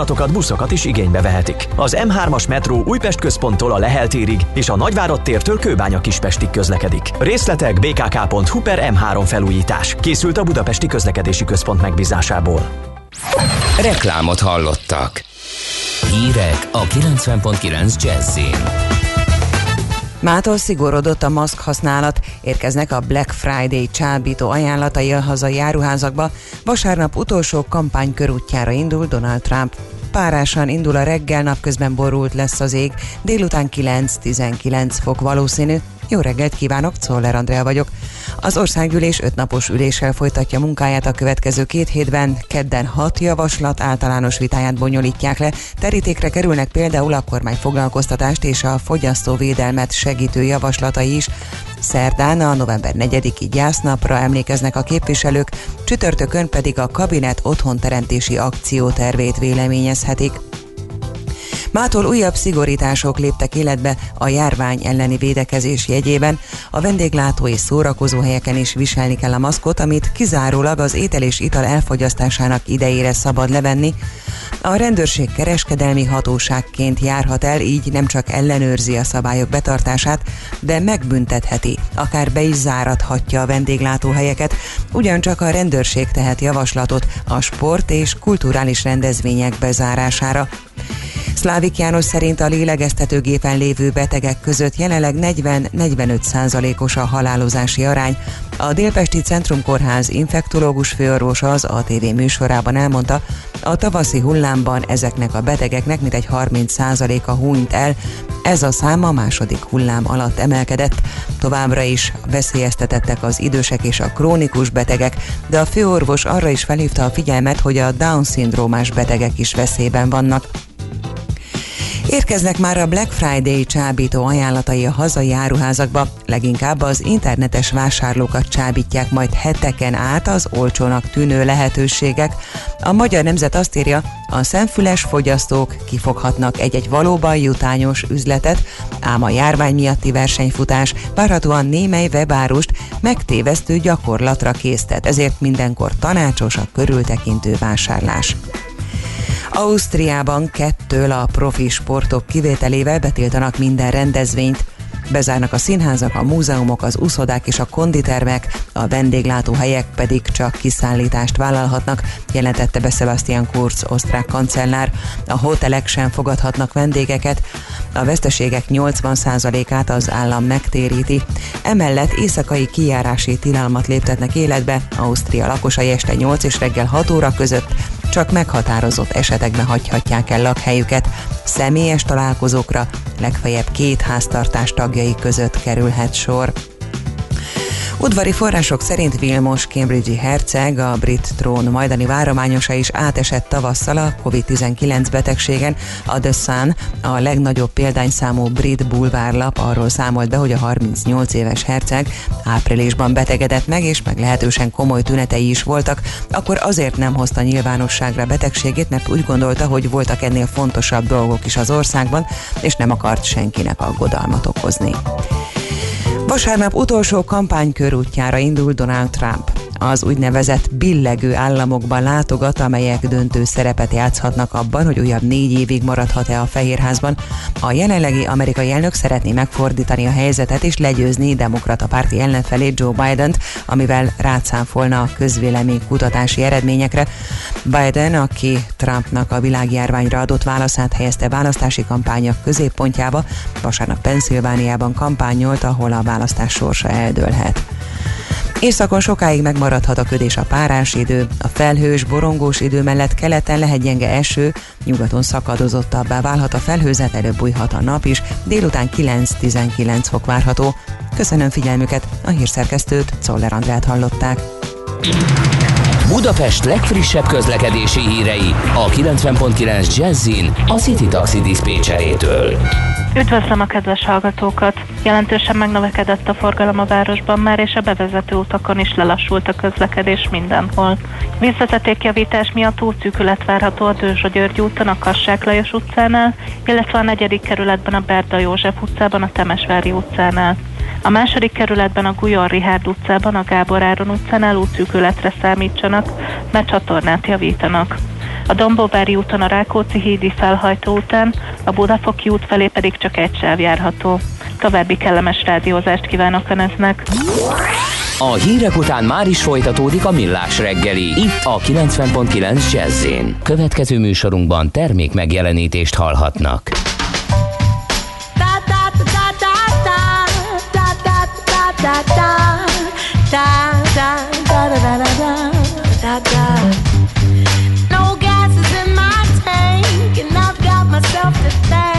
vonatokat, buszokat is igénybe vehetik. Az M3-as metró Újpest központtól a Lehel térig és a Nagyvárad tértől Kőbánya Kispestig közlekedik. Részletek bkk.hu per M3 felújítás. Készült a Budapesti Közlekedési Központ megbízásából. Reklámot hallottak. Hírek a 90.9 Jazzin. Mától szigorodott a maszk használat, érkeznek a Black Friday csábító ajánlatai a hazai áruházakba. Vasárnap utolsó kampány körútjára indul Donald Trump. Párásan indul a reggel, napközben borult lesz az ég, délután 9-19 fok valószínű, jó reggelt kívánok, Czoller Andrea vagyok. Az országgyűlés ötnapos üléssel folytatja munkáját a következő két hétben. Kedden hat javaslat általános vitáját bonyolítják le. Terítékre kerülnek például a kormány foglalkoztatást és a fogyasztóvédelmet segítő javaslatai is. Szerdán a november 4-i gyásznapra emlékeznek a képviselők, csütörtökön pedig a kabinet otthonteremtési akciótervét véleményezhetik. Mától újabb szigorítások léptek életbe a járvány elleni védekezés jegyében. A vendéglátó és szórakozó helyeken is viselni kell a maszkot, amit kizárólag az étel és ital elfogyasztásának idejére szabad levenni. A rendőrség kereskedelmi hatóságként járhat el, így nem csak ellenőrzi a szabályok betartását, de megbüntetheti, akár be is záradhatja a vendéglátóhelyeket. Ugyancsak a rendőrség tehet javaslatot a sport és kulturális rendezvények bezárására. Szlávik János szerint a lélegeztetőgépen lévő betegek között jelenleg 40-45 százalékos a halálozási arány. A Délpesti Centrum Kórház infektológus főorvosa az ATV műsorában elmondta, a tavaszi hullámban ezeknek a betegeknek mintegy 30 százaléka hunyt el, ez a szám a második hullám alatt emelkedett. Továbbra is veszélyeztetettek az idősek és a krónikus betegek, de a főorvos arra is felhívta a figyelmet, hogy a Down-szindrómás betegek is veszélyben vannak. Érkeznek már a Black Friday csábító ajánlatai a hazai áruházakba, leginkább az internetes vásárlókat csábítják majd heteken át az olcsónak tűnő lehetőségek. A Magyar Nemzet azt írja, a szemfüles fogyasztók kifoghatnak egy-egy valóban jutányos üzletet, ám a járvány miatti versenyfutás várhatóan némely webárust megtévesztő gyakorlatra késztet, ezért mindenkor tanácsos a körültekintő vásárlás. Ausztriában kettől a profi sportok kivételével betiltanak minden rendezvényt, Bezárnak a színházak, a múzeumok, az úszodák és a konditermek, a vendéglátóhelyek pedig csak kiszállítást vállalhatnak, jelentette be Sebastian Kurz, osztrák kancellár. A hotelek sem fogadhatnak vendégeket, a veszteségek 80%-át az állam megtéríti. Emellett éjszakai kijárási tilalmat léptetnek életbe, Ausztria lakosai este 8 és reggel 6 óra között csak meghatározott esetekben hagyhatják el lakhelyüket. Személyes találkozókra legfeljebb két háztartás tagjai között kerülhet sor. Udvari források szerint Vilmos Cambridge-i herceg, a brit trón majdani várományosa is átesett tavasszal a COVID-19 betegségen. A The Sun, a legnagyobb példányszámú brit bulvárlap arról számolt be, hogy a 38 éves herceg áprilisban betegedett meg, és meglehetősen komoly tünetei is voltak. Akkor azért nem hozta nyilvánosságra betegségét, mert úgy gondolta, hogy voltak ennél fontosabb dolgok is az országban, és nem akart senkinek aggodalmat okozni. Vasárnap utolsó kampánykörútjára indul Donald Trump. Az úgynevezett billegő államokban látogat, amelyek döntő szerepet játszhatnak abban, hogy újabb négy évig maradhat-e a Fehérházban. A jelenlegi amerikai elnök szeretné megfordítani a helyzetet és legyőzni demokrata párti ellenfelét Joe Biden-t, amivel rátszámfolna a közvélemény kutatási eredményekre. Biden, aki Trumpnak a világjárványra adott válaszát helyezte választási kampányok középpontjába, vasárnap Pennsylvániában kampányolt, ahol a választás sorsa eldőlhet. Északon sokáig megmaradhat a ködés a párás idő, a felhős, borongós idő mellett keleten lehet gyenge eső, nyugaton szakadozottabbá válhat a felhőzet, előbb bújhat a nap is, délután 9-19 fok várható. Köszönöm figyelmüket, a hírszerkesztőt, Czoller Andrát hallották. Budapest legfrissebb közlekedési hírei a 90.9 Jazzin a City Taxi Dispécsejétől. Üdvözlöm a kedves hallgatókat! Jelentősen megnövekedett a forgalom a városban már, és a bevezető utakon is lelassult a közlekedés mindenhol. Vízvezetékjavítás miatt útszűkület várható a Dőzsa György úton, a Kassák Lajos utcánál, illetve a negyedik kerületben a Berda József utcában, a Temesvári utcánál. A második kerületben a Gujon Rihárd utcában, a Gábor Áron utcánál útszűkületre számítsanak, mert csatornát javítanak. A Dombóvári úton a Rákóczi hídi felhajtó után, a Budafoki út felé pedig csak egy sáv járható. További kellemes rádiózást kívánok Önöknek! A hírek után már is folytatódik a millás reggeli, itt a 90.9 jazz Következő műsorunkban termék megjelenítést hallhatnak. No gas is in my tank and I've got myself to thank.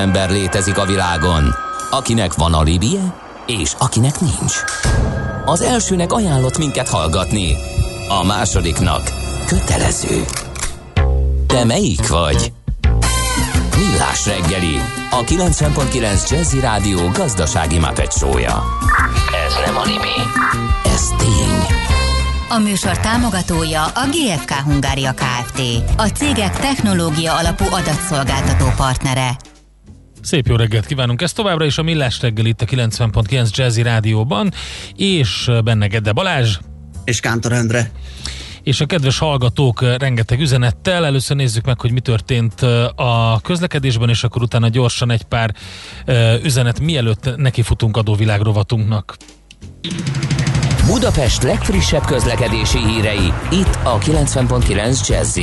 Ember létezik a világon, akinek van alibije, és akinek nincs. Az elsőnek ajánlott minket hallgatni, a másodiknak kötelező. Te melyik vagy? Millás reggeli, a 90.9 Jazzy Rádió gazdasági mapetsója. Ez nem animi, Ez tény. A műsor támogatója a GFK Hungária Kft. A cégek technológia alapú adatszolgáltató partnere. Szép jó reggelt kívánunk! Ez továbbra is a Millás reggel itt a 90.9 Jazzy Rádióban, és benne Gede Balázs, és Kántor Endre. és a kedves hallgatók rengeteg üzenettel. Először nézzük meg, hogy mi történt a közlekedésben, és akkor utána gyorsan egy pár üzenet, mielőtt nekifutunk adóvilág rovatunknak. Budapest legfrissebb közlekedési hírei, itt a 90.9 jazz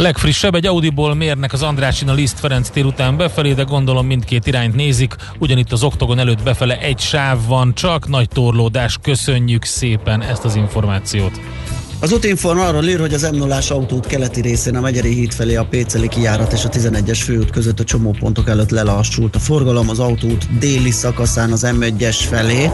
Legfrissebb egy Audiból mérnek az Andrásin a Liszt Ferenc tér után befelé, de gondolom mindkét irányt nézik. Ugyanitt az oktogon előtt befele egy sáv van, csak nagy torlódás. Köszönjük szépen ezt az információt. Az útinform arról ír, hogy az m 0 autót keleti részén a Megyeri híd felé a Péceli kijárat és a 11-es főút között a csomópontok előtt lelassult a forgalom, az autóút déli szakaszán az M1-es felé.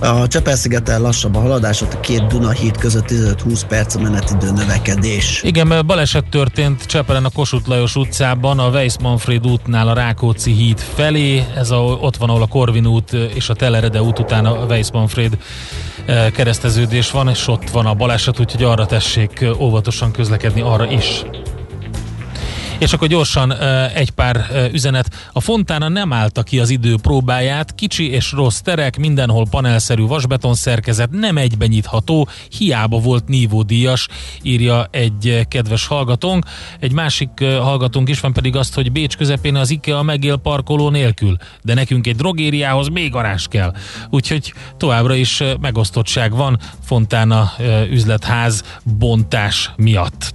A Csepel-szigeten lassabb a haladás, ott a két Duna híd között 15-20 perc a menetidő növekedés. Igen, mert baleset történt Csepelen a Kossuth Lajos utcában, a Weiss Manfred útnál a Rákóczi híd felé, ez a, ott van, ahol a Korvin út és a Telerede út után a Weiss Manfred eh, kereszteződés van, és ott van a baleset, úgyhogy arra tessék eh, óvatosan közlekedni, arra is. És akkor gyorsan egy pár üzenet. A Fontána nem állta ki az idő próbáját, kicsi és rossz terek, mindenhol panelszerű vasbeton szerkezet, nem egyben nyitható, hiába volt nívódíjas, írja egy kedves hallgatónk. Egy másik hallgatónk is van pedig azt, hogy Bécs közepén az IKEA megél parkoló nélkül, de nekünk egy drogériához még garázs kell. Úgyhogy továbbra is megosztottság van Fontána üzletház bontás miatt.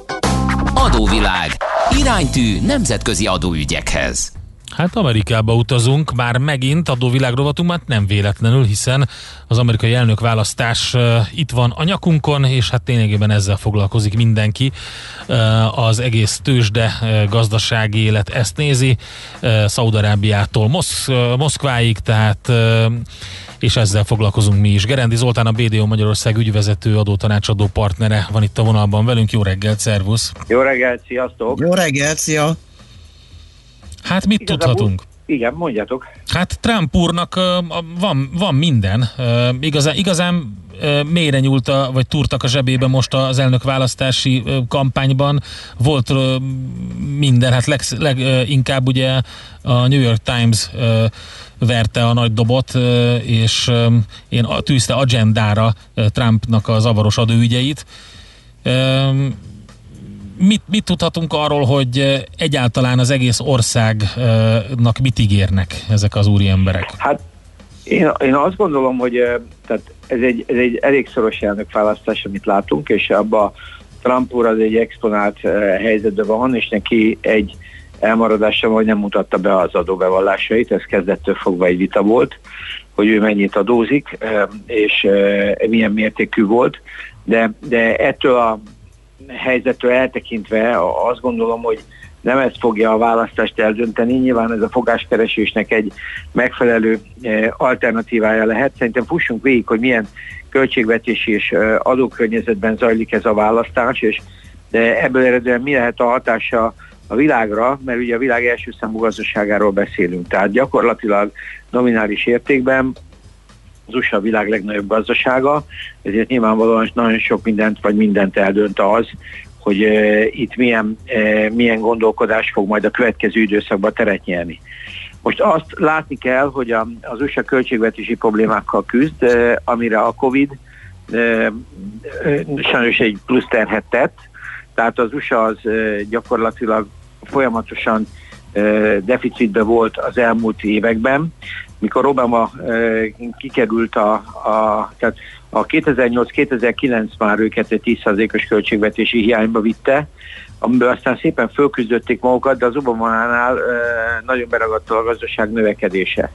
Adóvilág, iránytű nemzetközi adóügyekhez. Hát Amerikába utazunk, már megint adóvilág rovatunkban, hát nem véletlenül, hiszen az amerikai elnök választás uh, itt van a nyakunkon, és hát ténylegében ezzel foglalkozik mindenki. Uh, az egész tőzsde uh, gazdasági élet ezt nézi, Szaudarábiától Mosz, Moszkváig, tehát és ezzel foglalkozunk mi is. Gerendi Zoltán, a BDO Magyarország ügyvezető adótanácsadó partnere van itt a vonalban velünk. Jó reggelt, szervusz! Jó reggelt, sziasztok! Jó reggelt, szia! Hát mit Igazából- tudhatunk? Igen, mondjatok. Hát Trump úrnak van, van minden. Igazán, igazán mélyre a, vagy túrtak a zsebébe most az elnök választási kampányban. Volt minden, hát leginkább leg, ö, inkább ugye a New York Times verte a nagy dobot, és én tűzte agendára Trumpnak a zavaros adóügyeit. Mit, mit tudhatunk arról, hogy ö, egyáltalán az egész országnak mit ígérnek ezek az úri emberek? Hát én, én azt gondolom, hogy eh, tehát ez, egy, ez egy elég szoros elnökválasztás, amit látunk, és abba Trump úr az egy exponált eh, helyzetben van, és neki egy elmaradása, hogy nem mutatta be az adóbevallásait, ez kezdettől fogva egy vita volt, hogy ő mennyit adózik, eh, és eh, milyen mértékű volt, de, de ettől a helyzettől eltekintve azt gondolom, hogy nem ez fogja a választást eldönteni, nyilván ez a fogáskeresésnek egy megfelelő eh, alternatívája lehet. Szerintem fussunk végig, hogy milyen költségvetési és eh, adókörnyezetben zajlik ez a választás, és ebből eredően mi lehet a hatása a világra, mert ugye a világ első számú gazdaságáról beszélünk. Tehát gyakorlatilag nominális értékben az USA világ legnagyobb gazdasága, ezért nyilvánvalóan nagyon sok mindent vagy mindent eldönt az, hogy uh, itt milyen, uh, milyen gondolkodás fog majd a következő időszakban teret nyerni. Most azt látni kell, hogy a, az USA költségvetési problémákkal küzd, uh, amire a Covid uh, uh, sajnos egy plusz terhet tett, tehát az USA az uh, gyakorlatilag folyamatosan deficitbe volt az elmúlt években, mikor Obama uh, kikerült a, a, tehát a 2008-2009 már őket egy 10%-os költségvetési hiányba vitte, amiből aztán szépen fölküzdötték magukat, de az Obama-nál uh, nagyon beragadt a gazdaság növekedése.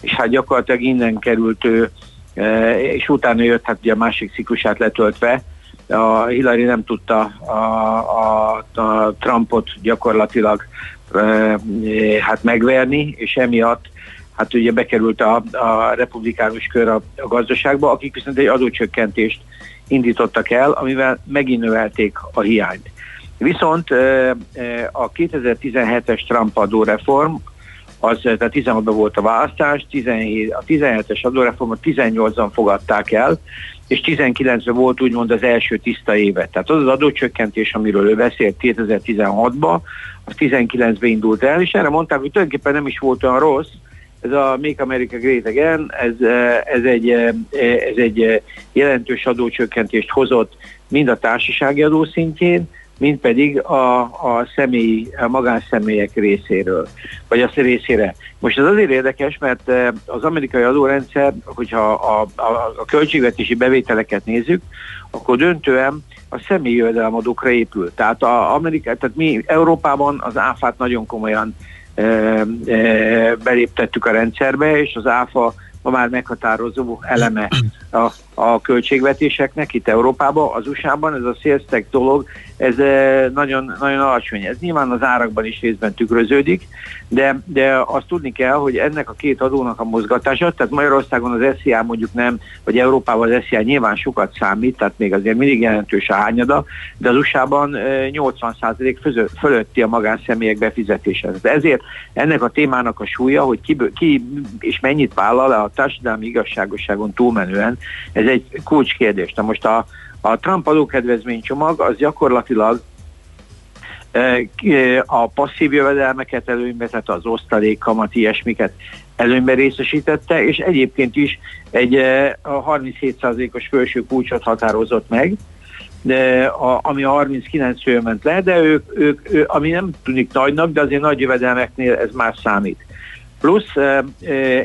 És hát gyakorlatilag innen került ő, uh, és utána jött hát ugye a másik ciklusát letöltve, a Hillary nem tudta a, a, a Trumpot gyakorlatilag e, hát megverni, és emiatt hát ugye bekerült a, a republikánus kör a, a gazdaságba, akik viszont egy adócsökkentést indítottak el, amivel megint növelték a hiányt. Viszont a 2017-es Trump adóreform, az, tehát 16-ban volt a választás, 17, a 17-es adóreformot 18-an fogadták el, és 19-ben volt úgymond az első tiszta éve. Tehát az az adócsökkentés, amiről ő beszélt 2016-ban, az 19-ben indult el, és erre mondták, hogy tulajdonképpen nem is volt olyan rossz, ez a Make America Great Again, ez, ez, egy, ez egy jelentős adócsökkentést hozott mind a társasági adó szintjén, mint pedig a, a személyi, a magánszemélyek részéről, vagy a részére. Most ez azért érdekes, mert az amerikai adórendszer, hogyha a, a, a költségvetési bevételeket nézzük, akkor döntően a személyi jövedelemadókra épül. Tehát, a Amerika, tehát mi Európában az áfát nagyon komolyan beléptettük a rendszerbe, és az áfa ma már meghatározó eleme a, a költségvetéseknek itt Európában, az USA-ban ez a sales dolog, ez nagyon, nagyon alacsony. Ez nyilván az árakban is részben tükröződik, de, de azt tudni kell, hogy ennek a két adónak a mozgatása, tehát Magyarországon az SZIA mondjuk nem, vagy Európában az SZIA nyilván sokat számít, tehát még azért mindig jelentős a hányada, de az USA-ban 80% fölötti a magánszemélyek befizetése. Ezért ennek a témának a súlya, hogy ki, ki és mennyit vállal a társadalmi igazságosságon túlmenően, ez egy kulcskérdés. Na most a, a Trump adókedvezménycsomag az gyakorlatilag a passzív jövedelmeket előnybe, tehát az osztalék, kamat, ilyesmiket előnybe részesítette, és egyébként is egy a 37%-os felső kulcsot határozott meg, de a, ami a 39 fő ment le, de ők, ők, ők, ami nem tűnik nagynak, de azért nagy jövedelmeknél ez már számít. Plusz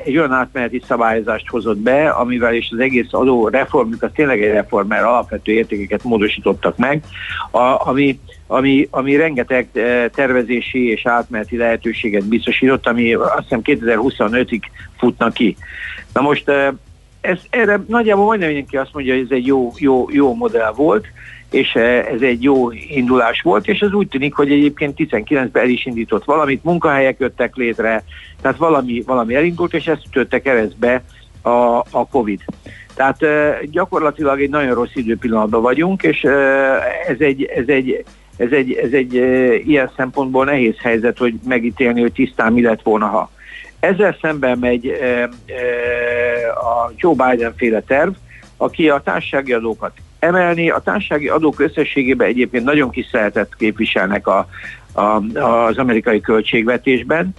egy olyan átmeneti szabályozást hozott be, amivel is az egész adó reformjuk, az tényleg egy reform, mert alapvető értékeket módosítottak meg, a, ami, ami, ami rengeteg tervezési és átmeneti lehetőséget biztosított, ami azt hiszem 2025-ig futna ki. Na most ez, erre nagyjából majdnem mindenki azt mondja, hogy ez egy jó, jó, jó modell volt, és eh, ez egy jó indulás volt, és ez úgy tűnik, hogy egyébként 19-ben el is indított valamit, munkahelyek jöttek létre, tehát valami, valami elindult, és ezt ütötte keresztbe a, a Covid. Tehát eh, gyakorlatilag egy nagyon rossz időpillanatban vagyunk, és eh, ez egy, ez egy, ez egy, ez egy ilyen szempontból nehéz helyzet, hogy megítélni, hogy tisztán mi lett volna, ha. Ezzel szemben megy a Joe Biden féle terv, aki a társasági adókat emelni. A társasági adók összességében egyébként nagyon kis szeretet képviselnek a, a, az amerikai költségvetésben,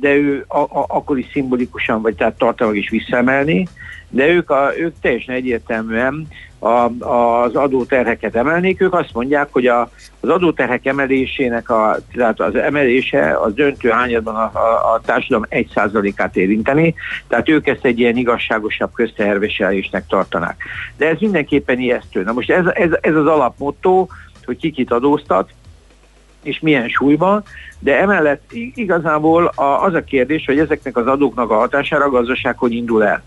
de ő a, a, akkor is szimbolikusan, vagy tehát tartalmak is visszaemelni, de ők, a, ők teljesen egyértelműen a, az adóterheket emelnék. Ők azt mondják, hogy a, az adóterhek emelésének a, tehát az emelése az döntő hányadban a, a, a társadalom 1%-át érinteni, tehát ők ezt egy ilyen igazságosabb közteherviselésnek tartanák. De ez mindenképpen ijesztő. Na most ez, ez, ez az alapmotto, hogy kikit adóztat, és milyen súlyban, de emellett igazából az a kérdés, hogy ezeknek az adóknak a hatására a gazdaság hogy indul el.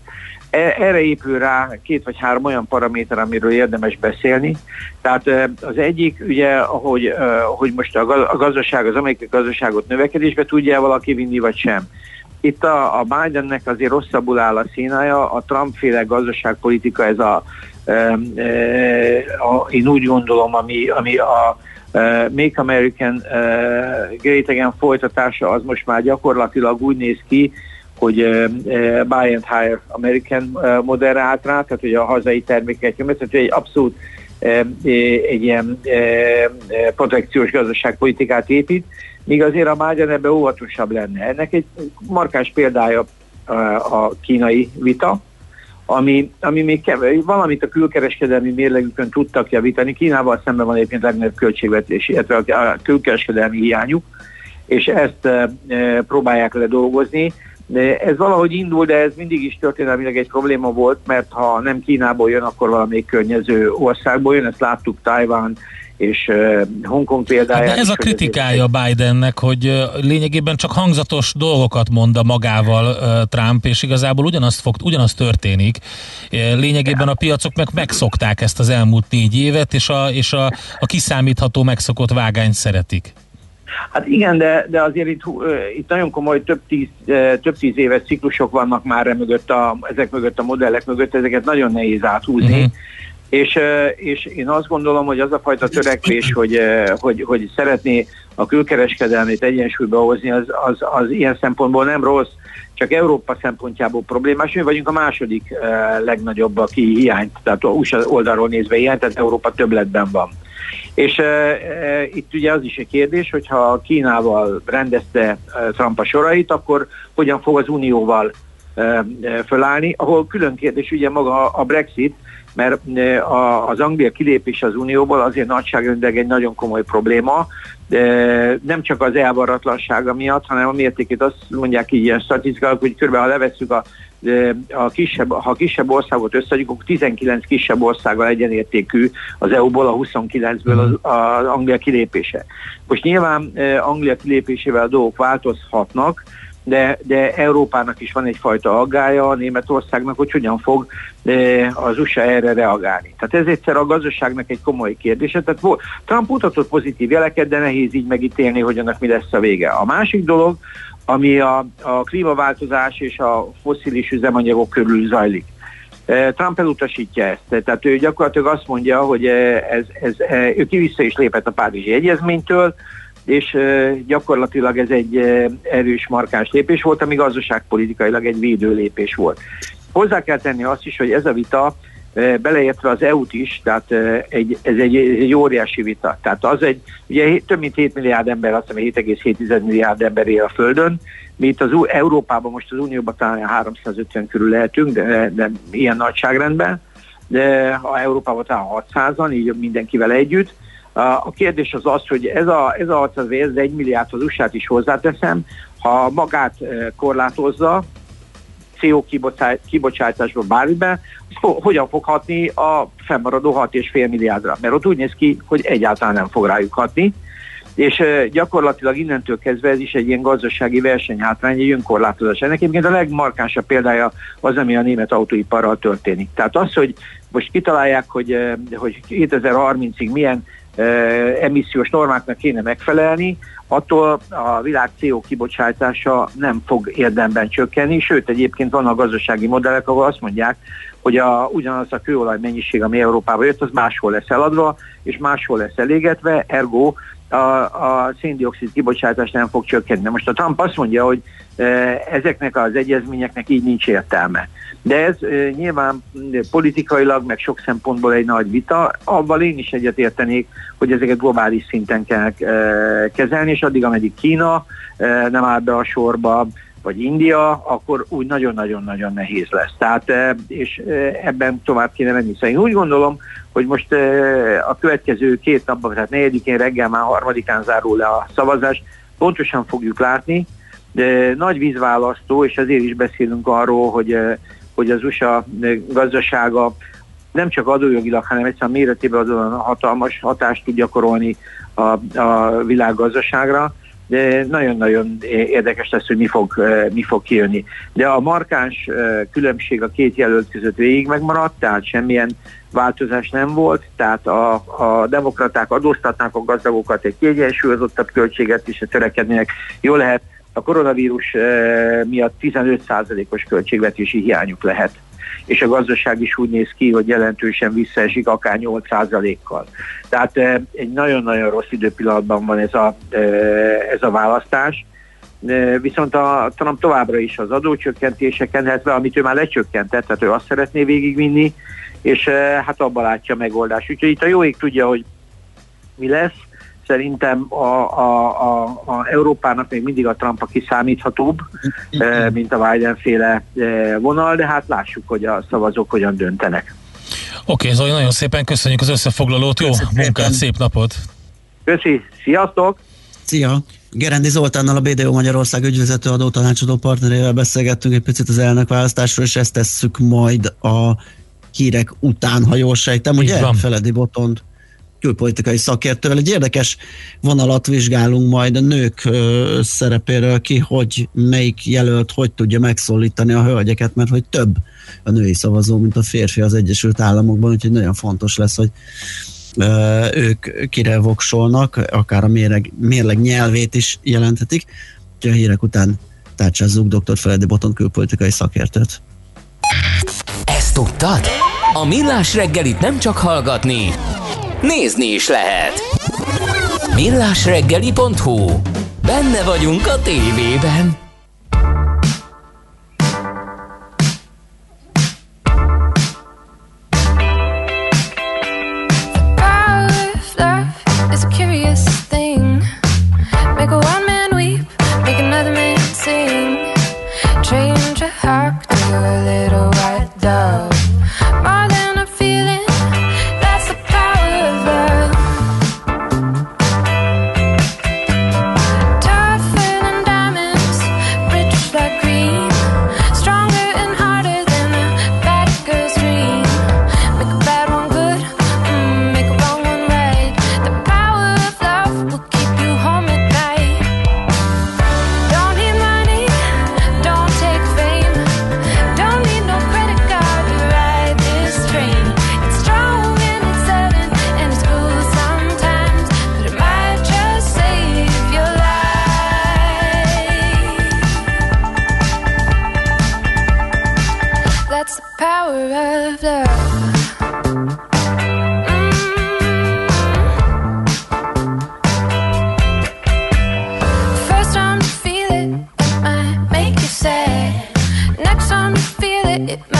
E, erre épül rá két vagy három olyan paraméter, amiről érdemes beszélni. Tehát az egyik, ugye, hogy, hogy most a gazdaság, az amerikai gazdaságot növekedésbe tudja valaki vinni, vagy sem. Itt a, a Bidennek azért rosszabbul áll a színája, a Trump-féle gazdaságpolitika, ez a, a, a én úgy gondolom, ami, ami a Make American Great Again folytatása, az most már gyakorlatilag úgy néz ki, hogy uh, buy and hire American uh, modellre állt rá, tehát hogy a hazai termékeket nyomja, tehát egy abszolút uh, egy ilyen uh, protekciós gazdaságpolitikát épít, míg azért a Mágyan ebbe óvatosabb lenne. Ennek egy markáns példája uh, a kínai vita, ami, ami még kevés, valamit a külkereskedelmi mérlegükön tudtak javítani. Kínával szemben van egyébként legnagyobb költségvetés, illetve a külkereskedelmi hiányuk, és ezt e, próbálják ledolgozni. De ez valahogy indul, de ez mindig is történelmileg egy probléma volt, mert ha nem Kínából jön, akkor valamelyik környező országból jön, ezt láttuk Tajván és Hongkong. Hát de ez a kritikája Bidennek, hogy lényegében csak hangzatos dolgokat mond a magával Trump, és igazából ugyanazt, fog, ugyanazt történik. Lényegében a piacok meg megszokták ezt az elmúlt négy évet, és a, és a, a kiszámítható megszokott vágányt szeretik. Hát igen, de, de azért itt, itt nagyon komoly több tíz, több tíz éves ciklusok vannak már e mögött a, ezek mögött a modellek mögött, ezeket nagyon nehéz áthúzni. Uh-huh. És, és én azt gondolom, hogy az a fajta törekvés, hogy, hogy, hogy szeretné a külkereskedelmét egyensúlyba hozni, az, az, az ilyen szempontból nem rossz, csak Európa szempontjából problémás. Mi vagyunk a második legnagyobb, aki hiányt, tehát USA oldalról nézve ilyen, tehát Európa többletben van. És e, e, itt ugye az is egy kérdés, hogyha Kínával rendezte e, Trump a sorait, akkor hogyan fog az Unióval e, e, fölállni, ahol külön kérdés ugye maga a Brexit, mert az Anglia kilépés az Unióból azért nagyságrendileg egy nagyon komoly probléma, de nem csak az elvaratlansága miatt, hanem a mértékét azt mondják így ilyen statisztikák, hogy kb. ha levesszük a, a kisebb, ha a kisebb országot összeadjuk, akkor 19 kisebb országgal egyenértékű az EU-ból, a 29-ből az, az Anglia kilépése. Most nyilván Anglia kilépésével a dolgok változhatnak, de, de Európának is van egyfajta aggája, a Németországnak, hogy hogyan fog eh, az USA erre reagálni. Tehát ez egyszer a gazdaságnak egy komoly kérdése. Tehát Trump mutatott pozitív jeleket, de nehéz így megítélni, hogy annak mi lesz a vége. A másik dolog, ami a, a klímaváltozás és a foszilis üzemanyagok körül zajlik. Eh, Trump elutasítja ezt, tehát ő gyakorlatilag azt mondja, hogy eh, ez, ez, ő ki vissza is lépett a Párizsi Egyezménytől, és gyakorlatilag ez egy erős, markáns lépés volt, ami gazdaságpolitikailag egy védő lépés volt. Hozzá kell tenni azt is, hogy ez a vita beleértve az EU-t is, tehát egy, ez egy, egy óriási vita. Tehát az egy, ugye több mint 7 milliárd ember, azt hiszem 7,7 milliárd ember él a Földön, mi itt az Európában most az Unióban talán 350 körül lehetünk, de, de ilyen nagyságrendben, de ha Európában talán 600-an, így mindenkivel együtt. A kérdés az az, hogy ez a, ez a 600 ez 1 milliárd az USA-t is hozzáteszem, ha magát eh, korlátozza, CO kibocsá- kibocsátásba bármiben, hogyan fog hatni a fennmaradó 6,5 milliárdra. Mert ott úgy néz ki, hogy egyáltalán nem fog rájuk hatni, és eh, gyakorlatilag innentől kezdve ez is egy ilyen gazdasági versenyhátrány, egy önkorlátozás. Ennek egyébként a legmarkánsabb példája az, ami a német autóiparral történik. Tehát az, hogy most kitalálják, hogy, eh, hogy 2030-ig milyen emissziós normáknak kéne megfelelni, attól a világ CO kibocsátása nem fog érdemben csökkenni, sőt egyébként vannak gazdasági modellek, ahol azt mondják, hogy a, ugyanaz a kőolaj mennyiség, ami Európába jött, az máshol lesz eladva, és máshol lesz elégetve, ergo a, a széndiokszid kibocsátás nem fog csökkenni. Most a Trump azt mondja, hogy ezeknek az egyezményeknek így nincs értelme. De ez nyilván politikailag, meg sok szempontból egy nagy vita. Avval én is egyetértenék, hogy ezeket globális szinten kell kezelni, és addig, ameddig Kína nem áll be a sorba, vagy India, akkor úgy nagyon-nagyon-nagyon nehéz lesz. Tehát, és ebben tovább kéne menni. Szóval én úgy gondolom, hogy most a következő két napban, tehát negyedikén reggel már harmadikán zárul le a szavazás, pontosan fogjuk látni, de nagy vízválasztó, és azért is beszélünk arról, hogy, e, hogy az USA gazdasága nem csak adójogilag, hanem egyszerűen méretében adóan hatalmas hatást tud gyakorolni a, a világgazdaságra, de nagyon-nagyon érdekes lesz, hogy mi fog, eh, mi fog kijönni. De a markáns eh, különbség a két jelölt között végig megmaradt, tehát semmilyen változás nem volt, tehát a, a demokraták adóztatnák a gazdagokat egy kiegyensúlyozottabb költséget is törekednének. Jó lehet, a koronavírus eh, miatt 15%-os költségvetési hiányuk lehet és a gazdaság is úgy néz ki, hogy jelentősen visszaesik, akár 8%-kal. Tehát eh, egy nagyon-nagyon rossz időpillanatban van ez a, eh, ez a választás. Viszont a Trump továbbra is az adócsökkentéseken, illetve amit ő már lecsökkentett, tehát ő azt szeretné végigvinni, és hát abban látja a megoldást. Úgyhogy itt a jó ég tudja, hogy mi lesz. Szerintem a, a, a, a Európának még mindig a Trump a kiszámíthatóbb, eh, mint a Biden féle eh, vonal, de hát lássuk, hogy a szavazók hogyan döntenek. Oké, okay, Zoli, nagyon szépen köszönjük az összefoglalót, jó Köszönöm munkát, szépen. szép napot! Köszi, sziasztok! Szia! Gerendi Zoltánnal a BDO Magyarország ügyvezető adó tanácsadó partnerével beszélgettünk egy picit az elnökválasztásról, és ezt tesszük majd a hírek után, ha jól sejtem, ugye? Feledi Botond külpolitikai szakértővel. Egy érdekes vonalat vizsgálunk majd a nők szerepéről ki, hogy melyik jelölt hogy tudja megszólítani a hölgyeket, mert hogy több a női szavazó, mint a férfi az Egyesült Államokban, úgyhogy nagyon fontos lesz, hogy ők kire voksolnak, akár a mérleg, mérleg nyelvét is jelenthetik. Úgyhogy a hírek után tárcsázzuk dr. Feledi Boton külpolitikai szakértőt. Ezt tudtad? A Millás reggelit nem csak hallgatni, nézni is lehet. Millásreggeli.hu Benne vagyunk a tévében. it.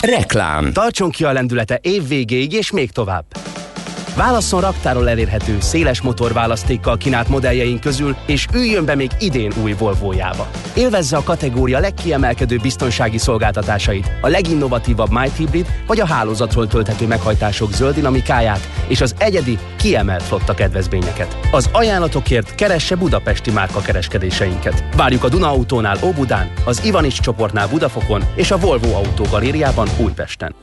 Reklám. Tartson ki a lendülete év végéig és még tovább. Válasszon raktáról elérhető, széles motorválasztékkal kínált modelljeink közül, és üljön be még idén új Volvo-jába. Élvezze a kategória legkiemelkedő biztonsági szolgáltatásait, a leginnovatívabb Might Hybrid vagy a hálózatról tölthető meghajtások zöld dinamikáját és az egyedi, kiemelt flotta kedvezményeket. Az ajánlatokért keresse budapesti márka kereskedéseinket. Várjuk a Duna Autónál Óbudán, az Ivanics csoportnál Budafokon és a Volvo Autó Galériában Újpesten.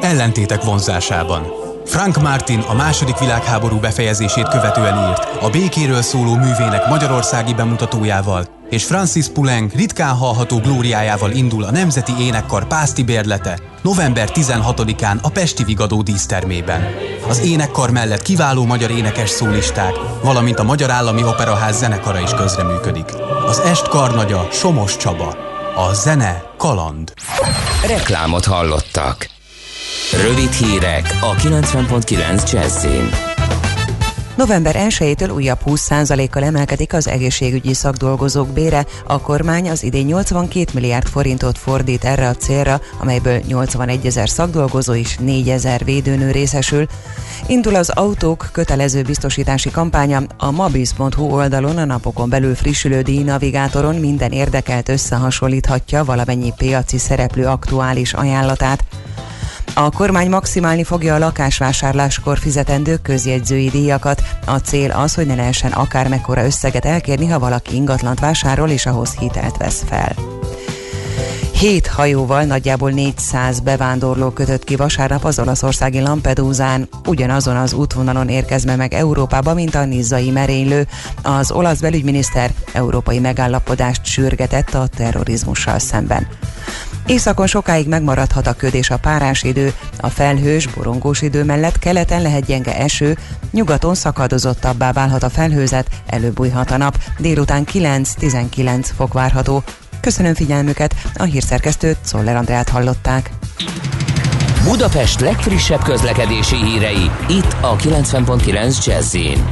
Ellentétek vonzásában. Frank Martin a második világháború befejezését követően írt a békéről szóló művének magyarországi bemutatójával, és Francis Poulenc ritkán hallható glóriájával indul a Nemzeti Énekkar Pászti bérlete november 16-án a Pesti Vigadó dísztermében. Az énekkar mellett kiváló magyar énekes szólisták, valamint a Magyar Állami Operaház zenekara is közreműködik. Az est karnagya Somos Csaba. A zene kaland. Reklámot hallottak. Rövid hírek a 90.9 Jazzin. November 1-től újabb 20%-kal emelkedik az egészségügyi szakdolgozók bére, a kormány az idén 82 milliárd forintot fordít erre a célra, amelyből 81 ezer szakdolgozó és 4 ezer védőnő részesül. Indul az autók kötelező biztosítási kampánya, a mabiz.hu oldalon a napokon belül frissülő díjnavigátoron minden érdekelt összehasonlíthatja valamennyi piaci szereplő aktuális ajánlatát. A kormány maximálni fogja a lakásvásárláskor fizetendő közjegyzői díjakat. A cél az, hogy ne lehessen akármekkora összeget elkérni, ha valaki ingatlant vásárol és ahhoz hitelt vesz fel. Hét hajóval nagyjából 400 bevándorló kötött ki vasárnap az olaszországi Lampedusán. Ugyanazon az útvonalon érkezme meg Európába, mint a nizzai merénylő. Az olasz belügyminiszter európai megállapodást sürgetett a terrorizmussal szemben. Északon sokáig megmaradhat a köd és a párás idő, a felhős, borongós idő mellett keleten lehet gyenge eső, nyugaton szakadozottabbá válhat a felhőzet, előbújhat a nap, délután 9-19 fok várható. Köszönöm figyelmüket, a hírszerkesztőt Szoller Andrát hallották. Budapest legfrissebb közlekedési hírei, itt a 90.9 Jazzin.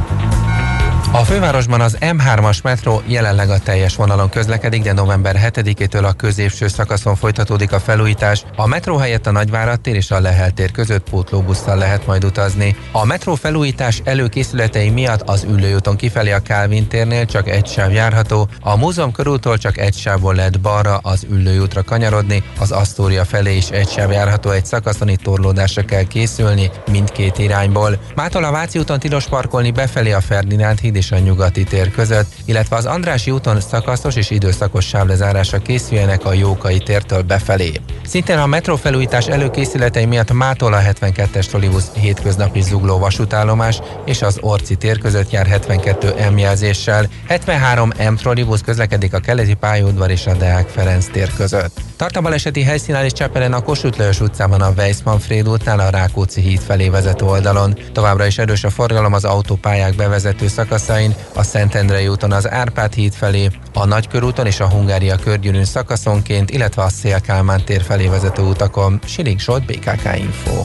A fővárosban az M3-as metró jelenleg a teljes vonalon közlekedik, de november 7-től a középső szakaszon folytatódik a felújítás. A metró helyett a Nagyvárad tér és a Lehel tér között pótlóbusszal lehet majd utazni. A metró felújítás előkészületei miatt az ülőúton kifelé a Kálvin térnél csak egy sáv járható, a múzeum körútól csak egy sávból lehet balra az ülőútra kanyarodni, az Asztória felé is egy sáv járható egy szakaszon, itt torlódásra kell készülni mindkét irányból. Mától a Váci úton tilos parkolni befelé a Ferdinánd híd és a nyugati tér között, illetve az Andrási úton szakaszos és időszakos sávlezárásra készüljenek a Jókai tértől befelé. Szintén a metró felújítás előkészületei miatt mától a 72-es trollibusz hétköznapi zugló vasútállomás és az Orci tér között jár 72 M jelzéssel, 73 M trollibusz közlekedik a keleti pályaudvar és a Deák Ferenc tér között. Tart a baleseti helyszínen és Csepelen a Kossuth Lajos utcában a Weissmanfréd útnál a Rákóczi híd felé vezető oldalon. Továbbra is erős a forgalom az autópályák bevezető szakaszain, a Szentendrei úton az Árpád híd felé, a Nagykörúton és a Hungária körgyűrűn szakaszonként, illetve a Szélkálmán tér felé vezető utakon. Siling Solt, BKK Info.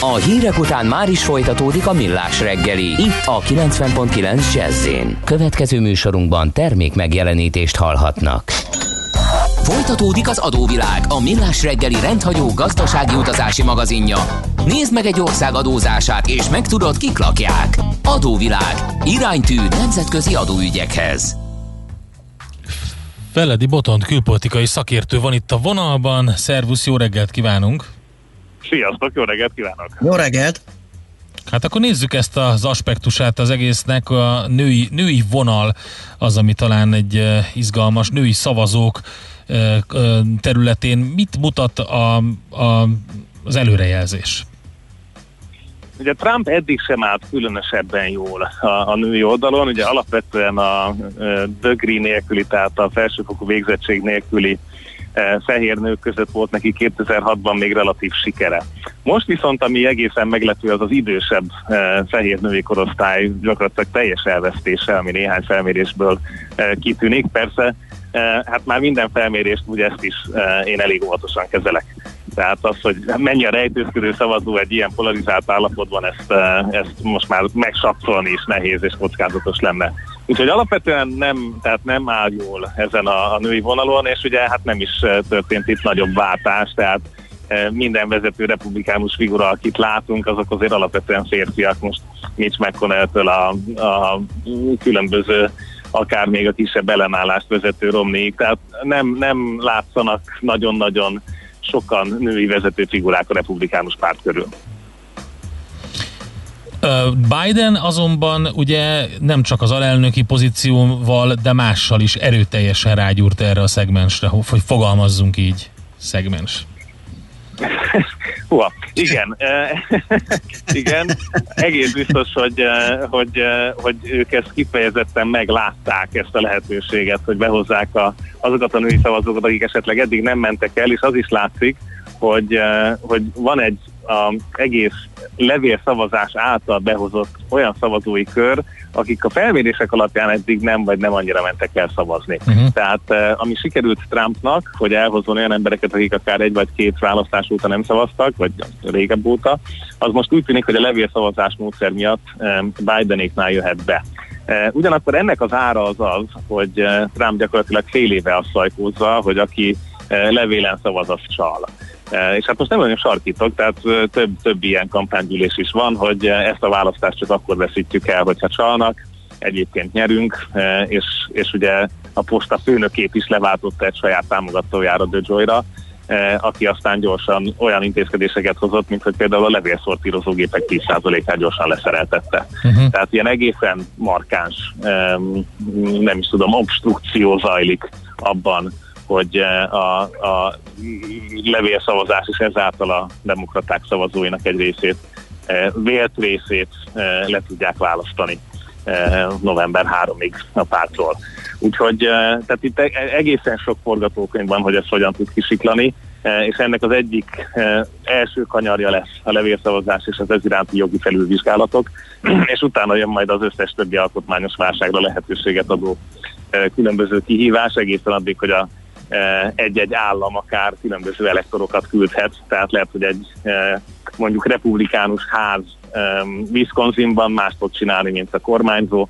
A hírek után már is folytatódik a millás reggeli, itt a 90.9 jazz Következő műsorunkban termék megjelenítést hallhatnak. Folytatódik az adóvilág, a millás reggeli rendhagyó gazdasági utazási magazinja. Nézd meg egy ország adózását, és megtudod, kik lakják. Adóvilág. Iránytű nemzetközi adóügyekhez. Feledi Botont külpolitikai szakértő van itt a vonalban. Szervusz, jó reggelt kívánunk! Sziasztok, jó reggelt kívánok! Jó reggelt! Hát akkor nézzük ezt az aspektusát az egésznek. A női, női vonal az, ami talán egy eh, izgalmas, női szavazók területén. Mit mutat a, a, az előrejelzés? ugye Trump eddig sem állt különösebben jól a, a női oldalon, ugye alapvetően a degree nélküli, tehát a felsőfokú végzettség nélküli fehér nők között volt neki 2006-ban még relatív sikere. Most viszont, ami egészen meglepő, az az idősebb fehér női korosztály gyakorlatilag teljes elvesztése, ami néhány felmérésből kitűnik. Persze, hát már minden felmérést, ugye ezt is ö, én elég óvatosan kezelek. Tehát az, hogy mennyi a rejtőzködő szavazó egy ilyen polarizált állapotban, ezt, eh, ezt most már megsapszolni is nehéz és kockázatos lenne. Úgyhogy alapvetően nem, tehát nem áll jól ezen a, a női vonalon, és ugye hát nem is eh, történt itt nagyobb váltás, tehát eh, minden vezető republikánus figura, akit látunk, azok azért alapvetően férfiak. Most Mitch McConnell-től a, a különböző akár még a kisebb ellenállást vezető Romney, tehát nem, nem látszanak nagyon-nagyon sokan női vezető figurák a republikánus párt körül. Biden azonban ugye nem csak az alelnöki pozícióval, de mással is erőteljesen rágyúrt erre a szegmensre, hogy fogalmazzunk így, szegmens. Húha, igen, eh, igen, egész biztos, hogy, eh, hogy, eh, hogy ők ezt kifejezetten meglátták ezt a lehetőséget, hogy behozzák a, azokat a női szavazókat, akik esetleg eddig nem mentek el, és az is látszik, hogy, hogy van egy a egész levélszavazás által behozott olyan szavazói kör, akik a felmérések alapján eddig nem vagy nem annyira mentek el szavazni. Uh-huh. Tehát eh, ami sikerült Trumpnak, hogy elhozzon olyan embereket, akik akár egy vagy két választás óta nem szavaztak, vagy régebb óta, az most úgy tűnik, hogy a levélszavazás módszer miatt Bidenéknál jöhet be. Eh, Ugyanakkor ennek az ára az az, hogy eh, Trump gyakorlatilag fél éve azt szajkózza, hogy aki levélen szavaz, az csal. Eh, És hát most nem nagyon sarkítok, tehát eh, több, több ilyen kampánygyűlés is van, hogy eh, ezt a választást csak akkor veszítjük el, hogyha csalnak, egyébként nyerünk, eh, és, és ugye a posta főnökét is leváltotta egy saját támogatójára, DeJoy-ra, eh, aki aztán gyorsan olyan intézkedéseket hozott, mint hogy például a levélszortírozógépek 10%-át gyorsan leszereltette. Uh-huh. Tehát ilyen egészen markáns, em, nem is tudom, obstrukció zajlik abban, hogy eh, a, a levélszavazás és ezáltal a demokraták szavazóinak egy részét, eh, vélt részét eh, le tudják választani november 3-ig a pártról. Úgyhogy eh, tehát itt e- egészen sok forgatókönyv van, hogy ez hogyan tud kisiklani, és ennek az egyik első kanyarja lesz a levélszavazás és az ez iránti jogi felülvizsgálatok, és utána jön majd az összes többi alkotmányos válságra lehetőséget adó különböző kihívás, egészen addig, hogy a egy-egy állam akár különböző elektorokat küldhet, tehát lehet, hogy egy eh, mondjuk republikánus ház em, Wisconsinban más tud csinálni, mint a kormányzó,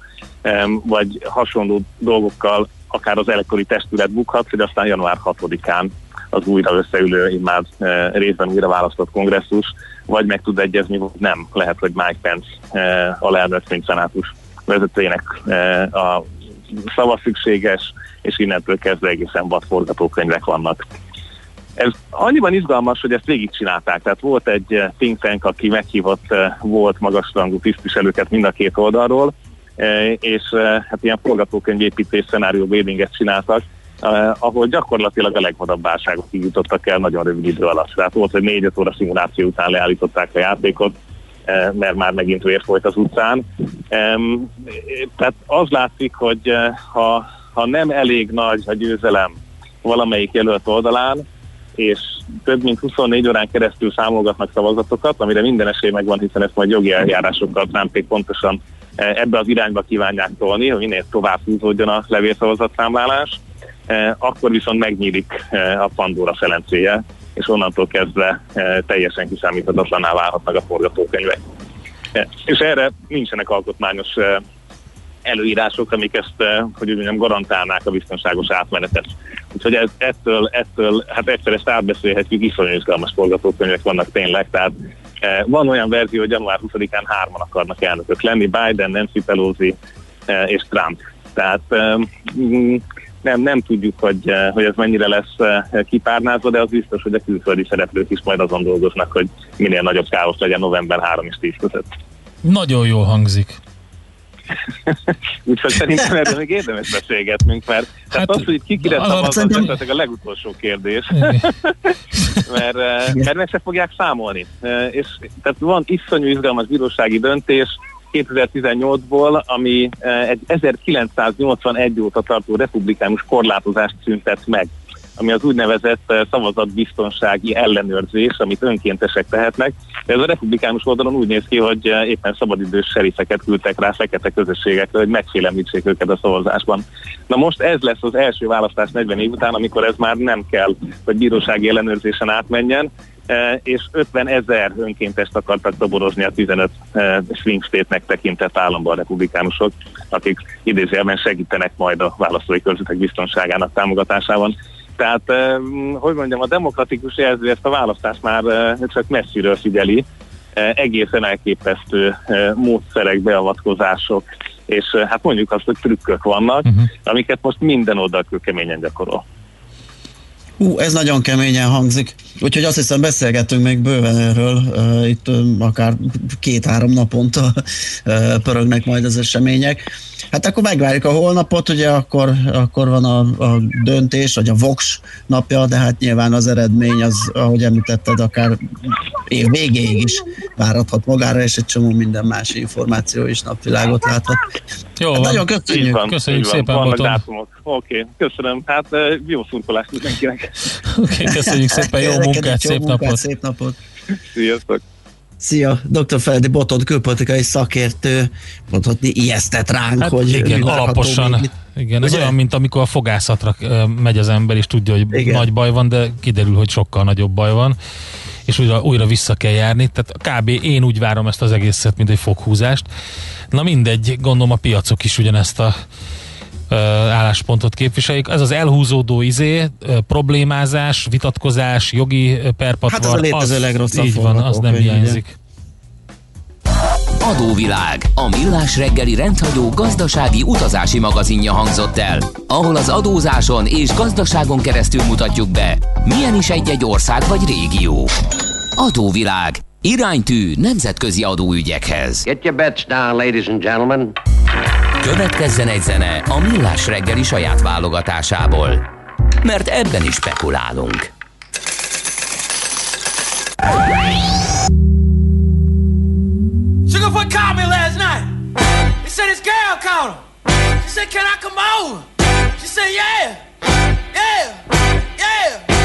vagy hasonló dolgokkal akár az elektori testület bukhat, hogy aztán január 6-án az újra összeülő, e, részben újra választott kongresszus, vagy meg tud egyezni, vagy nem. Lehet, hogy Mike Pence e, alelnök, mint szenátus vezetőjének e, a szava szükséges, és innentől kezdve egészen vad forgatókönyvek vannak. Ez annyiban izgalmas, hogy ezt végigcsinálták. Tehát volt egy eh, think tank, aki meghívott eh, volt magasrangú tisztviselőket mind a két oldalról, eh, és hát ilyen forgatókönyvépítés szenárió buildinget csináltak, ahol gyakorlatilag a legvadabb válságokig jutottak el nagyon rövid idő alatt. Tehát volt, hogy 4-5 óra szimuláció után leállították a játékot, mert már megint vér folyt az utcán. Tehát az látszik, hogy eh, ha, ha nem elég nagy a győzelem valamelyik jelölt oldalán, és több mint 24 órán keresztül számolgatnak szavazatokat, amire minden esély megvan, hiszen ezt majd jogi eljárásokkal Trumpék pontosan eh, ebbe az irányba kívánják tolni, hogy minél tovább húzódjon a levélszavazatszámlálás, eh, akkor viszont megnyílik eh, a Pandora szelencéje, és onnantól kezdve teljesen kiszámíthatatlaná válhatnak a forgatókönyvek. És erre nincsenek alkotmányos előírások, amik ezt, eh, hogy úgy mondjam, garantálnák a biztonságos átmenetet. Úgyhogy ez, ettől, ettől, hát egyszer ezt átbeszélhetjük, iszonyú izgalmas forgatókönyvek vannak tényleg, tehát eh, van olyan verzió, hogy január 20-án hárman akarnak elnökök lenni, Biden, Nancy Pelosi eh, és Trump. Tehát eh, mm, nem, nem tudjuk, hogy, eh, hogy ez mennyire lesz eh, kipárnázva, de az biztos, hogy a külföldi szereplők is majd azon dolgoznak, hogy minél nagyobb káosz legyen november 3 és 10 között. Nagyon jól hangzik. Úgyhogy szerintem erről még érdemes beszélgetnünk, mert hát, tehát az, hogy itt ki kire az- szavaz, az esetleg a legutolsó kérdés. mert, eh, mert meg se fogják számolni. És tehát van iszonyú izgalmas bírósági döntés 2018-ból, ami eh, egy 1981 óta tartó republikánus korlátozást szüntet meg ami az úgynevezett eh, szavazatbiztonsági ellenőrzés, amit önkéntesek tehetnek. De ez a republikánus oldalon úgy néz ki, hogy eh, éppen szabadidős serifeket küldtek rá fekete közösségekre, hogy megfélemlítsék őket a szavazásban. Na most ez lesz az első választás 40 év után, amikor ez már nem kell, hogy bírósági ellenőrzésen átmenjen, és 50 ezer önkéntest akartak toborozni a 15 eh, swing state-nek tekintett államban a republikánusok, akik idézőjelben segítenek majd a választói körzetek biztonságának támogatásában. Tehát, eh, hogy mondjam, a demokratikus jelző ezt a választást már csak messziről figyeli, egészen elképesztő módszerek, beavatkozások, és hát mondjuk azt, hogy trükkök vannak, uh-huh. amiket most minden oldal kőkeményen gyakorol. Hú, ez nagyon keményen hangzik. Úgyhogy azt hiszem beszélgetünk még bőven erről, uh, itt uh, akár két-három naponta uh, pörögnek majd az események. Hát akkor megvárjuk a holnapot, ugye akkor, akkor van a, a döntés, vagy a Vox napja, de hát nyilván az eredmény az, ahogy említetted, akár év végéig is várathat magára, és egy csomó minden más információ is napvilágot láthat. Jó, Hát van. nagyon köszönjük. Így van, Köszönjük így van. szépen, Vannak. Oké, okay, köszönöm. Hát jó szurkolást mindenkinek. Oké, köszönjük szépen, jó munkát, szép munkát, napot. Szép napot. Sziasztok! Szia, dr. Feledi Botond, külpolitikai szakértő, mondhatni ijesztett ránk, Hát hogy igen, alaposan. még. Igen, ez Ugye? olyan, mint amikor a fogászatra megy az ember, és tudja, hogy Igen. nagy baj van, de kiderül, hogy sokkal nagyobb baj van, és újra, újra vissza kell járni. Tehát kb. én úgy várom ezt az egészet, mint egy foghúzást. Na mindegy, gondolom a piacok is ugyanezt a álláspontot képviseljük. Ez az elhúzódó izé, problémázás, vitatkozás, jogi perpatvar. Hát ez a létező legrosszabb Így van, az nem forgatókönyv, ugye? hiányzik. Adóvilág, a millás reggeli rendhagyó gazdasági utazási magazinja hangzott el, ahol az adózáson és gazdaságon keresztül mutatjuk be, milyen is egy-egy ország vagy régió. Adóvilág, iránytű nemzetközi adóügyekhez. Get your bets down, ladies and gentlemen. Következzen egy zene a millás reggeli saját válogatásából, mert ebben is spekulálunk. Sugarfoot called me last night. He said his girl called him. She said, Can I come over? She said, Yeah. Yeah. Yeah.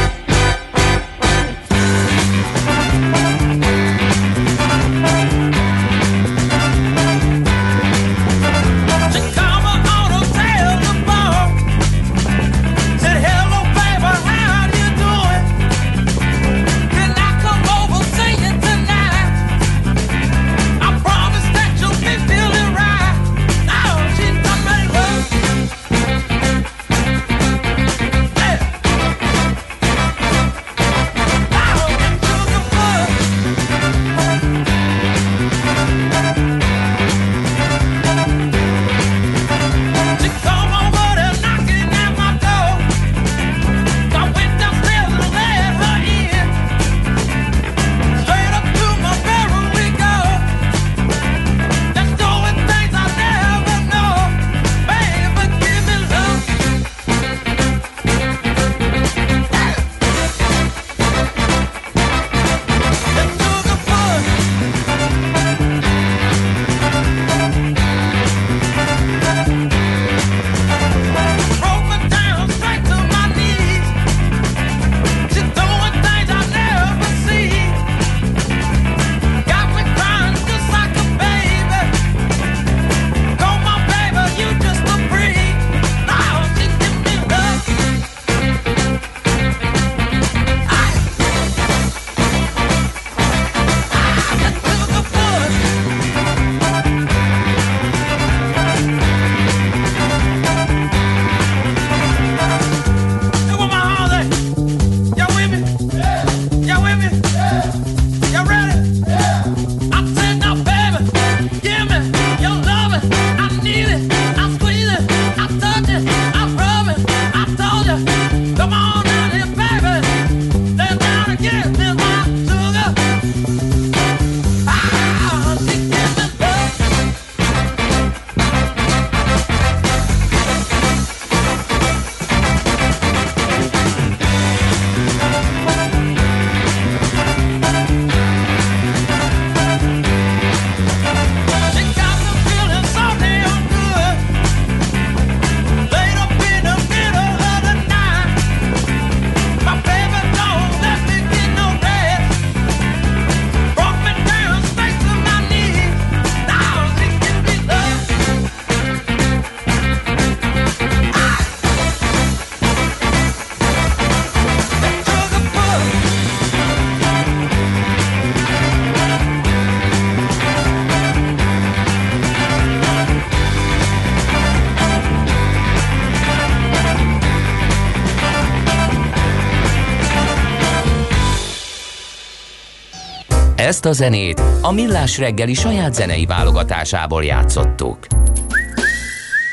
Ezt a zenét a Millás reggeli saját zenei válogatásából játszottuk.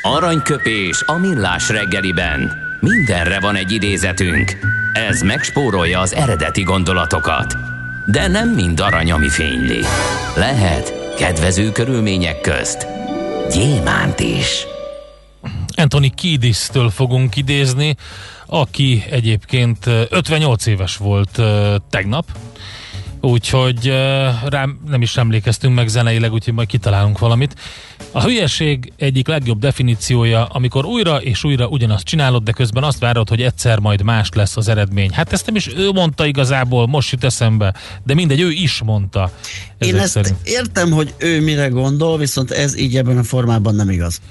Aranyköpés a Millás reggeliben. Mindenre van egy idézetünk. Ez megspórolja az eredeti gondolatokat. De nem mind arany, ami fényli. Lehet kedvező körülmények közt gyémánt is. Anthony Kiedis-től fogunk idézni, aki egyébként ö, 58 éves volt tegnap, úgyhogy rám nem is emlékeztünk meg zeneileg, úgyhogy majd kitalálunk valamit. A hülyeség egyik legjobb definíciója, amikor újra és újra ugyanazt csinálod, de közben azt várod, hogy egyszer majd más lesz az eredmény. Hát ezt nem is ő mondta igazából, most jut eszembe, de mindegy, ő is mondta. Én ezt szerint. értem, hogy ő mire gondol, viszont ez így ebben a formában nem igaz.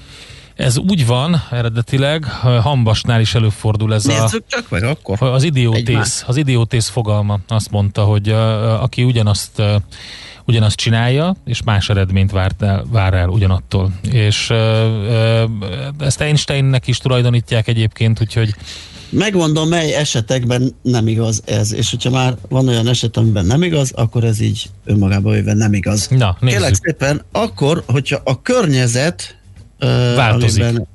Ez úgy van eredetileg, Hambasnál is előfordul ez a... Nézzük csak meg akkor. Az idiótész, az idiótész fogalma azt mondta, hogy aki ugyanazt ugyanazt csinálja, és más eredményt várt el, vár el ugyanattól. És ezt Einsteinnek is tulajdonítják egyébként, úgyhogy Megmondom, mely esetekben nem igaz ez, és hogyha már van olyan eset, amiben nem igaz, akkor ez így önmagában véve nem igaz. Na, nézzük. Kérlek szépen, akkor, hogyha a környezet Változik. amiben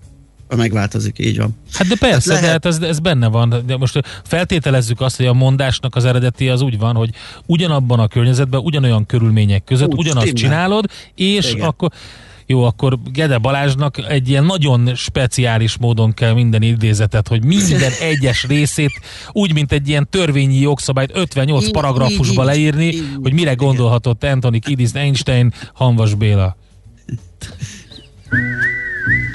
megváltozik, így van. Hát de persze, lehet- de hát ez, ez benne van. De most feltételezzük azt, hogy a mondásnak az eredeti az úgy van, hogy ugyanabban a környezetben, ugyanolyan körülmények között Úgy, ugyanazt stimmel. csinálod, és Igen. akkor jó, akkor Gede Balázsnak egy ilyen nagyon speciális módon kell minden idézetet, hogy minden egyes részét úgy, mint egy ilyen törvényi jogszabályt 58 Így, paragrafusba így, leírni, így. hogy mire gondolhatott Anthony Kiddis, Einstein, Hanvas Béla.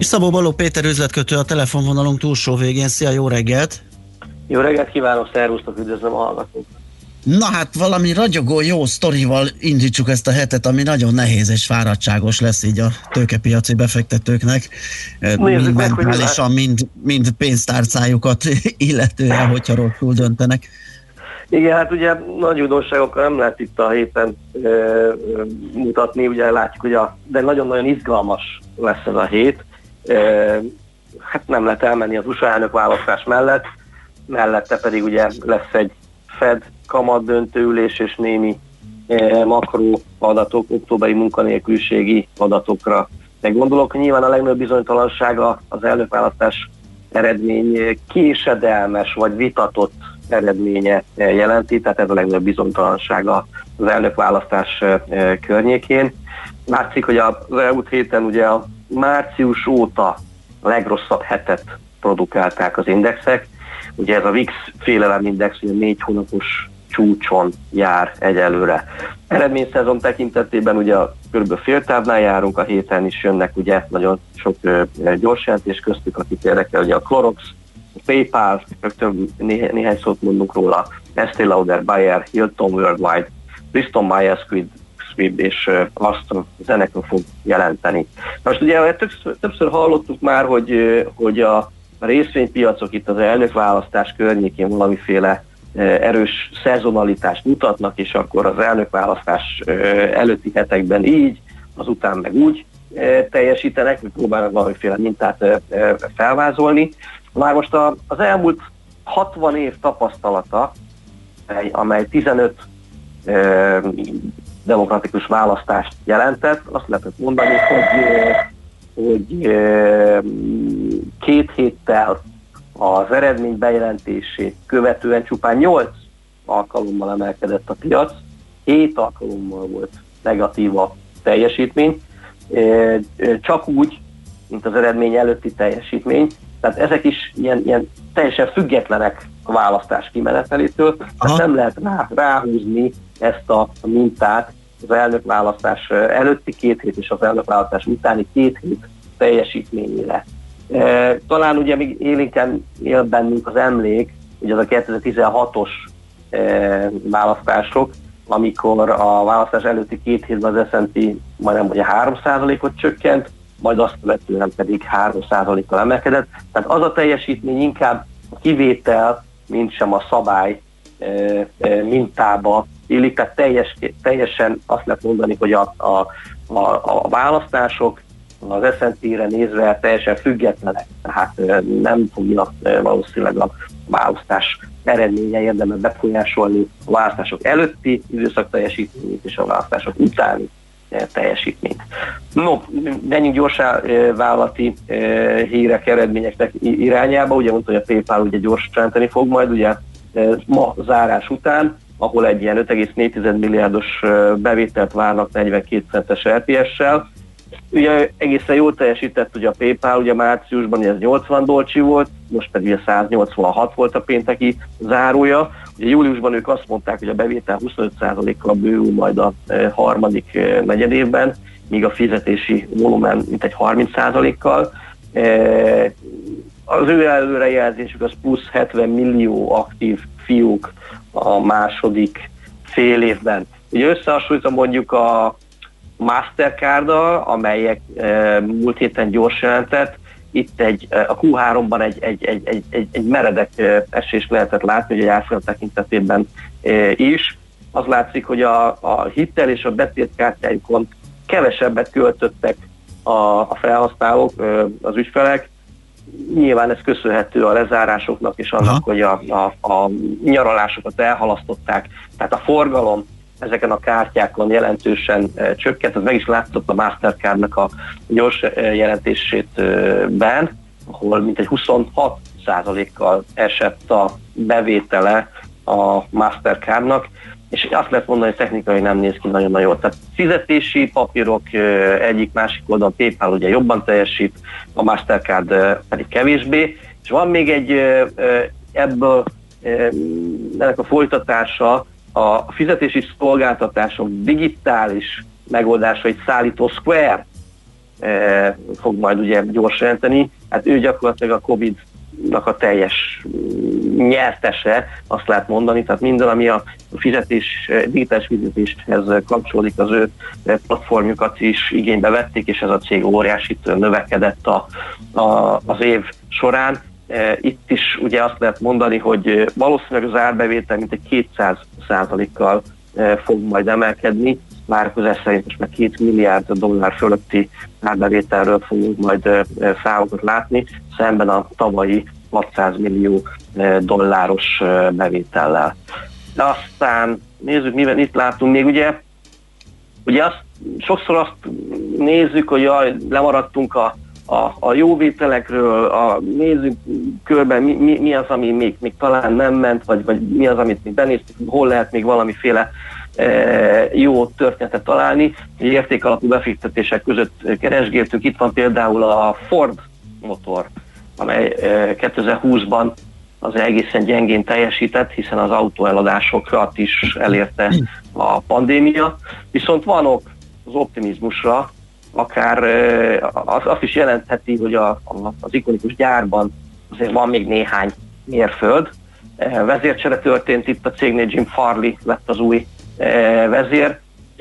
És Szabó Baló Péter üzletkötő a telefonvonalunk túlsó végén. Szia, jó reggelt! Jó reggelt kívánok, szervusztok, üdvözlöm a hallgatók. Na hát valami ragyogó jó sztorival indítsuk ezt a hetet, ami nagyon nehéz és fáradtságos lesz így a tőkepiaci befektetőknek. Eh, mind mentálisan, mind, mind pénztárcájukat illetően, hogyha rosszul döntenek. Igen, hát ugye nagy újdonságokkal nem lehet itt a héten ö, mutatni, ugye látjuk, hogy a, de nagyon-nagyon izgalmas lesz ez a hét. Hát nem lehet elmenni az USA elnök választás mellett, mellette pedig ugye lesz egy Fed kamat döntőülés és némi makro adatok, októberi munkanélküliségi adatokra. Meg gondolok, nyilván a legnagyobb bizonytalansága az elnökválasztás eredmény késedelmes vagy vitatott eredménye jelenti, tehát ez a legnagyobb bizonytalansága az elnökválasztás környékén. Látszik, hogy az elmúlt héten ugye a március óta legrosszabb hetet produkálták az indexek. Ugye ez a VIX félelemindex ugye négy hónapos csúcson jár egyelőre. Eredményszezon tekintetében ugye kb. féltávnál járunk, a héten is jönnek ugye nagyon sok gyors jelentés köztük, akit érdekel, ugye a Clorox, a PayPal, rögtön né- néhány szót mondunk róla, Estée Lauder, Bayer, Hilton Worldwide, Bristol Myers Squibb, Squibb és ö, Aston zenekről fog jelenteni. Most ugye többször, többször hallottuk már, hogy, hogy a részvénypiacok itt az elnökválasztás környékén valamiféle erős szezonalitást mutatnak, és akkor az elnökválasztás előtti hetekben így, azután meg úgy teljesítenek, vagy próbálnak valamiféle mintát felvázolni. Már most a, az elmúlt 60 év tapasztalata, amely- amely 15 ö, demokratikus választást jelentett, azt lehetett mondani, hogy, ö, hogy ö, két héttel az eredmény bejelentését követően csupán 8 alkalommal emelkedett a piac, 7 alkalommal volt negatív a teljesítmény, ö, csak úgy, mint az eredmény előtti teljesítmény. Tehát ezek is ilyen, ilyen teljesen függetlenek a választás kimenetelétől, tehát nem lehet rá, ráhúzni ezt a mintát az elnökválasztás előtti két hét és az elnökválasztás utáni két hét teljesítményére. Talán ugye még élénken él bennünk az emlék, ugye az a 2016-os e, választások, amikor a választás előtti két hétben az S&P majdnem ugye 3%-ot csökkent, majd azt követően pedig 3%-kal emelkedett. Tehát az a teljesítmény inkább a kivétel, mint sem a szabály mintába illik, tehát teljes, teljesen azt lehet mondani, hogy a, a, a, a választások az S&P-re nézve teljesen függetlenek, tehát nem fogja e, valószínűleg a választás eredménye érdemel befolyásolni a választások előtti időszak teljesítményét és a választások utáni teljesítményt. No, menjünk gyorsan vállalati hírek, eredményeknek irányába. Ugye mondta, hogy a PayPal ugye gyorsítani fog majd, ugye ma zárás után, ahol egy ilyen 5,4 milliárdos bevételt várnak 42 centes RPS-sel. Ugye egészen jól teljesített ugye a PayPal, ugye márciusban ugye ez 80 dolcsi volt, most pedig ugye 186 volt a pénteki zárója. Ugye júliusban ők azt mondták, hogy a bevétel 25%-kal bővül majd a harmadik negyedévben, míg a fizetési volumen mintegy 30%-kal. E, az ő előrejelzésük az plusz 70 millió aktív fiúk a második fél évben. Ugye összehasonlítom mondjuk a Mastercard-dal, amelyek e, múlt héten gyors jelentett, itt egy, a Q3-ban egy, egy, egy, egy, egy, egy meredek e, esés lehetett látni, hogy a járfolyam tekintetében e, is. Az látszik, hogy a, a hittel és a betétkártyájukon kevesebbet költöttek a, a felhasználók, e, az ügyfelek, nyilván ez köszönhető a lezárásoknak és annak, Aha. hogy a, a, a nyaralásokat elhalasztották. Tehát a forgalom ezeken a kártyákon jelentősen e, csökkent, ez meg is látszott a Mastercardnak a gyors e, jelentését e, ben, ahol mintegy 26 százalékkal esett a bevétele a Mastercardnak, és azt lehet mondani, hogy technikai nem néz ki nagyon-nagyon jól. Tehát fizetési papírok egyik másik oldalon PayPal ugye jobban teljesít, a Mastercard pedig kevésbé, és van még egy ebből ennek a folytatása, a fizetési szolgáltatások digitális megoldásait szállító Square fog majd ugye gyors jelenteni. Hát ő gyakorlatilag a Covid a teljes nyertese, azt lehet mondani, tehát minden, ami a fizetés, digitális fizetéshez kapcsolódik, az ő platformjukat is igénybe vették, és ez a cég óriásit növekedett a, a, az év során. Itt is ugye azt lehet mondani, hogy valószínűleg az árbevétel mintegy 200 százalékkal fog majd emelkedni, várakozás szerint most már két milliárd dollár fölötti árbevételről fogunk majd számokat látni, szemben a tavalyi 600 millió dolláros bevétellel. De aztán nézzük, mivel itt látunk még, ugye, ugye azt, sokszor azt nézzük, hogy jaj, lemaradtunk a, a, a jó vételekről, a, nézzük körben, mi, mi, mi az, ami még, még talán nem ment, vagy, vagy mi az, amit még benéztük, hol lehet még valamiféle jó történetet találni. Értékalapú befektetések között keresgéltük. Itt van például a Ford motor, amely 2020-ban az egészen gyengén teljesített, hiszen az autóeladásokat is elérte a pandémia. Viszont van ok az optimizmusra, akár az, azt is jelentheti, hogy a, az ikonikus gyárban azért van még néhány mérföld. Vezércsere történt itt a cégnél, Jim Farley lett az új vezér,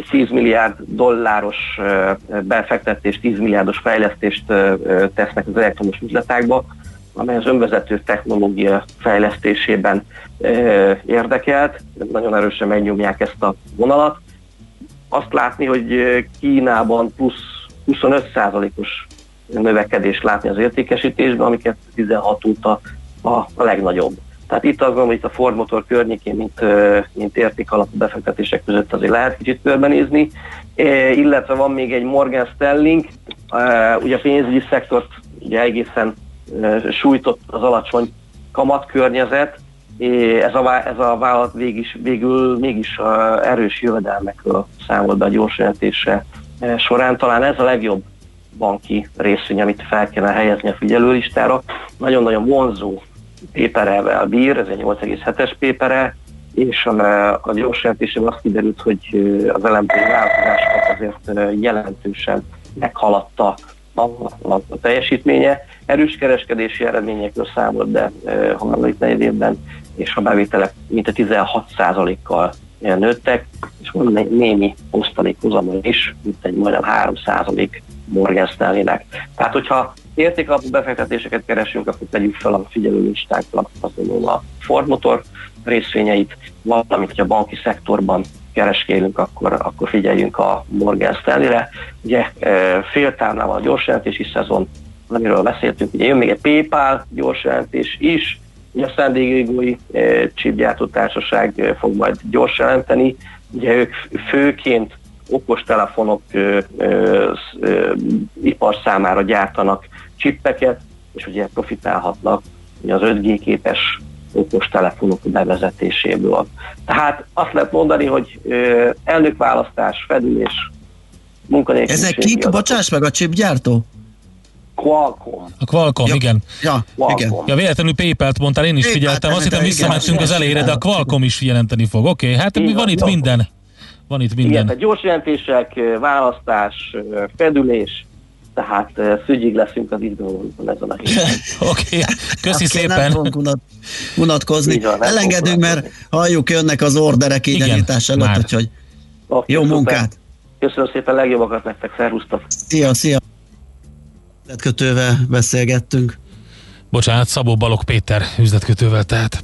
10 milliárd dolláros befektetés, 10 milliárdos fejlesztést tesznek az elektromos üzletákba, amely az önvezető technológia fejlesztésében érdekelt. Nagyon erősen megnyomják ezt a vonalat. Azt látni, hogy Kínában plusz 25%-os növekedést látni az értékesítésben, ami 2016 óta a legnagyobb. Tehát itt azt gondolom, hogy itt a Ford Motor környékén, mint, mint értékalapú befektetések között azért lehet kicsit körbenézni, illetve van még egy Morgan Stanley, ugye a pénzügyi szektort ugye egészen sújtott az alacsony kamatkörnyezet, ez a, ez a vállalat végül, végül mégis a erős jövedelmekről számolt be a gyors jelentése során. Talán ez a legjobb banki részvény, amit fel kellene helyezni a figyelőlistára. Nagyon-nagyon vonzó péperevel bír, ez egy 8,7-es pépere, és a, a gyors jelentésem azt kiderült, hogy az elemzői változásokat azért jelentősen meghaladta a, a, a teljesítménye. Erős kereskedési eredményekről számolt be e, harmadik negyed évben, és a bevételek mint 16%-kal nőttek, és van né- némi osztalék hozamon is, mint egy majdnem 3% Morgan Stanley-nek. Tehát, hogyha értékalapú befektetéseket keresünk, akkor tegyük fel a figyelő listákra mondom, a Ford Motor részvényeit, valamint, hogy a banki szektorban kereskedünk, akkor, akkor figyeljünk a Morgan Stanley-re. Ugye e, féltávnál van a gyorsjelentési szezon, amiről beszéltünk, ugye jön még egy PayPal gyorsjelentés is, ugye a San Diego-i e, chipgyártó társaság e, fog majd gyors jelenteni, ugye ők főként okostelefonok ö, ö, ö, ipar számára gyártanak csippeket, és ugye profitálhatnak ugye az 5G képes okostelefonok bevezetéséből. Tehát azt lehet mondani, hogy ö, elnökválasztás, fedülés, munkanélküliség. Ezek kik? Bocsáss meg, a chipgyártó? Qualcomm. A Qualcomm, Ja, igen. Ja, igen. Ja, véletlenül PayPal-t mondtál, én is PayPal-t figyeltem, azt hittem visszamentünk igen. az elejére, de a Qualcomm is jelenteni fog. Oké, okay, hát van, van, itt jó. minden. Van itt Igen, minden. tehát gyors jelentések, választás, fedülés, tehát szügyig leszünk az izgalomban ezen a héten. Oké, okay. köszi Hát, szépen. Nem fogunk unat, unatkozni. Így van, nem Elengedünk, fogunk mert halljuk, jönnek az orderek Igen, nyitás előtt, már. úgyhogy Oké, jó szuper. munkát. Köszönöm szépen, legjobbakat nektek, szervusztok! Szia, szia. Kötővel beszélgettünk. Bocsánat, Szabó Balog Péter üzletkötővel tehát.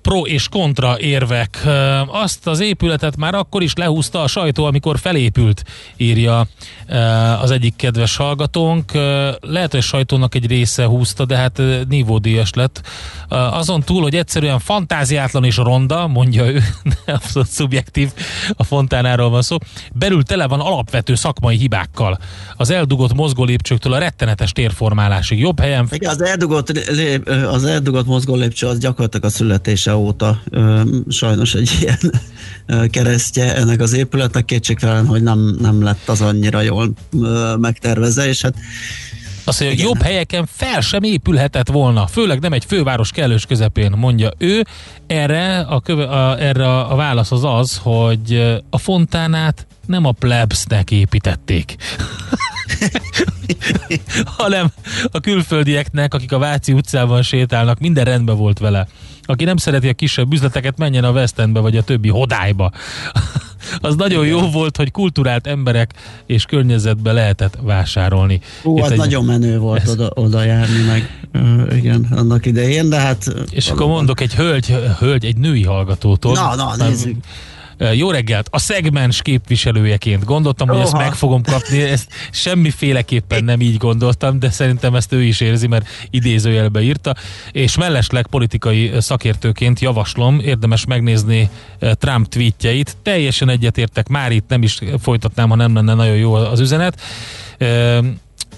pro és kontra érvek. Azt az épületet már akkor is lehúzta a sajtó, amikor felépült, írja az egyik kedves hallgatónk. Lehet, hogy sajtónak egy része húzta, de hát nívódíjas lett. Azon túl, hogy egyszerűen fantáziátlan és ronda, mondja ő, de abszolút szubjektív, a fontánáról van szó, belül tele van alapvető szakmai hibákkal. Az eldugott mozgólépcsőktől a rettenetes térformálásig. Jobb helyen Igen, az eldugott, az eldugott mozgó lépcső az gyakorlatilag a születése óta ö, sajnos egy ilyen ö, keresztje ennek az épületnek, kétségtelen, hogy nem, nem lett az annyira jól ö, megtervezve, és hát Azt mondja, hogy jobb helyeken fel sem épülhetett volna, főleg nem egy főváros kellős közepén, mondja ő. Erre a, köve, a, erre a, válasz az az, hogy a fontánát nem a plebsnek építették, hanem a külföldieknek, akik a Váci utcában sétálnak, minden rendben volt vele. Aki nem szereti a kisebb üzleteket, menjen a West Endbe, vagy a többi hodályba. Az nagyon jó volt, hogy kulturált emberek és környezetbe lehetett vásárolni. Hú, Itt az egy- nagyon menő volt oda, oda járni meg, igen, annak idején, de hát... És akkor mondok egy hölgy, hölgy, egy női hallgatótól. Na, na, nézzük. Jó reggelt! A szegmens képviselőjeként gondoltam, hogy ezt Oha. meg fogom kapni, ezt semmiféleképpen nem így gondoltam, de szerintem ezt ő is érzi, mert idézőjelbe írta, és mellesleg politikai szakértőként javaslom, érdemes megnézni Trump tweetjeit, teljesen egyetértek, már itt nem is folytatnám, ha nem lenne nagyon jó az üzenet.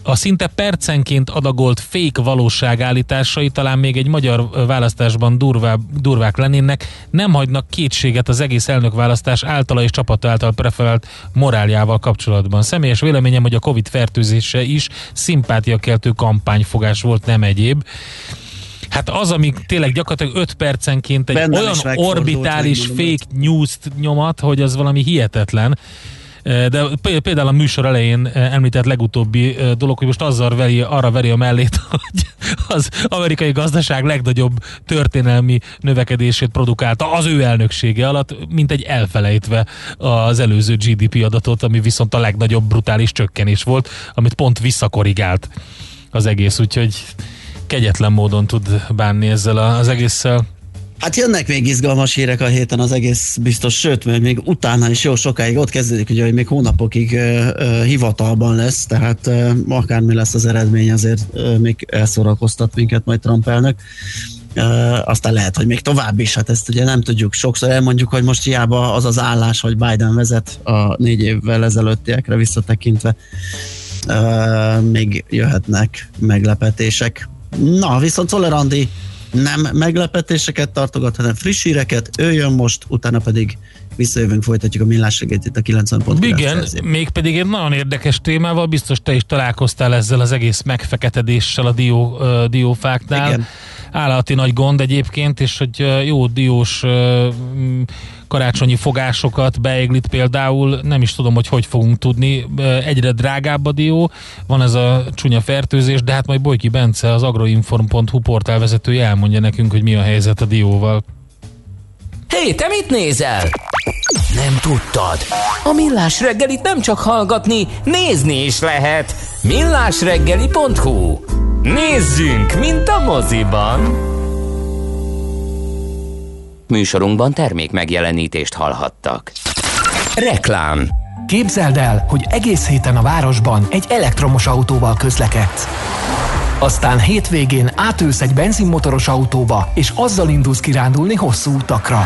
A szinte percenként adagolt fake valóságállításai talán még egy magyar választásban durvá, durvák lennének, nem hagynak kétséget az egész elnökválasztás általa és csapata által preferált moráljával kapcsolatban. Személyes véleményem, hogy a Covid fertőzése is szimpátiakeltő kampányfogás volt, nem egyéb. Hát az, ami tényleg gyakorlatilag 5 percenként egy Bennem olyan orbitális fake news-t nyomat, hogy az valami hihetetlen. Eh, De pé- például a műsor elején eh, említett legutóbbi eh, dolog, hogy most azzal veri, arra veri a mellét, hogy az amerikai gazdaság legnagyobb történelmi növekedését produkálta az ő elnöksége alatt, mint egy elfelejtve az előző GDP adatot, ami viszont a legnagyobb brutális csökkenés volt, amit pont visszakorrigált az egész, úgyhogy kegyetlen módon tud bánni ezzel az egésszel. Hát jönnek még izgalmas hírek a héten, az egész biztos, sőt, mert még utána is jó sokáig ott kezdődik, ugye, hogy még hónapokig ö, ö, hivatalban lesz, tehát ö, akármi lesz az eredmény, azért ö, még elszórakoztat minket majd Trump elnök. Ö, aztán lehet, hogy még tovább is, hát ezt ugye nem tudjuk. Sokszor elmondjuk, hogy most hiába az az állás, hogy Biden vezet a négy évvel ezelőttiekre visszatekintve, ö, még jöhetnek meglepetések. Na, viszont Szoller Andi nem meglepetéseket tartogat, hanem friss híreket. Ő jön most, utána pedig visszajövünk, folytatjuk a millás reggelt itt a 90.9 Igen, Jazzin. mégpedig egy nagyon érdekes témával, biztos te is találkoztál ezzel az egész megfeketedéssel a dió, ö, diófáknál. Igen. Állati nagy gond egyébként, és hogy jó diós karácsonyi fogásokat, beiglit például, nem is tudom, hogy hogy fogunk tudni. Egyre drágább a dió, van ez a csúnya fertőzés, de hát majd Bojki Bence, az agroinform.hu portál vezetője elmondja nekünk, hogy mi a helyzet a dióval. Hé, te mit nézel? Nem tudtad? A Millás reggelit nem csak hallgatni, nézni is lehet. millásreggeli.hu Nézzünk, mint a moziban! Műsorunkban termék megjelenítést hallhattak. Reklám Képzeld el, hogy egész héten a városban egy elektromos autóval közlekedsz. Aztán hétvégén átülsz egy benzinmotoros autóba, és azzal indulsz kirándulni hosszú utakra.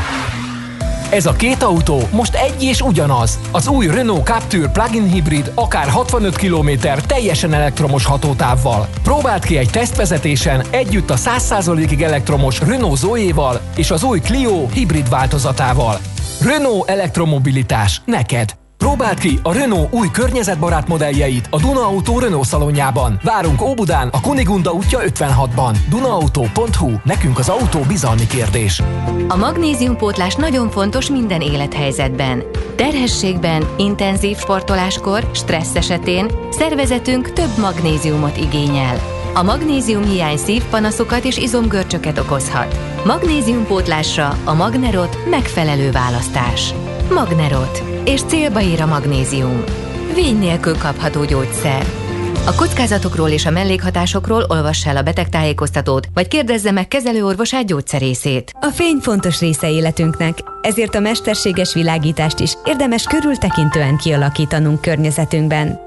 Ez a két autó most egy és ugyanaz. Az új Renault Captur plug-in hibrid akár 65 km teljesen elektromos hatótávval. Próbáld ki egy tesztvezetésen együtt a 100%-ig elektromos Renault Zoe-val és az új Clio hibrid változatával. Renault elektromobilitás neked. Próbáld ki a Renault új környezetbarát modelljeit a Duna Auto Renault szalonjában. Várunk Óbudán, a Kunigunda útja 56-ban. Dunaauto.hu, nekünk az autó bizalmi kérdés. A magnéziumpótlás nagyon fontos minden élethelyzetben. Terhességben, intenzív sportoláskor, stressz esetén szervezetünk több magnéziumot igényel. A magnézium hiány szívpanaszokat és izomgörcsöket okozhat. Magnéziumpótlásra a Magnerot megfelelő választás. Magnerot. És célba ír a magnézium. Vény nélkül kapható gyógyszer. A kockázatokról és a mellékhatásokról olvass el a betegtájékoztatót, vagy kérdezze meg kezelőorvosát gyógyszerészét. A fény fontos része életünknek, ezért a mesterséges világítást is érdemes körültekintően kialakítanunk környezetünkben.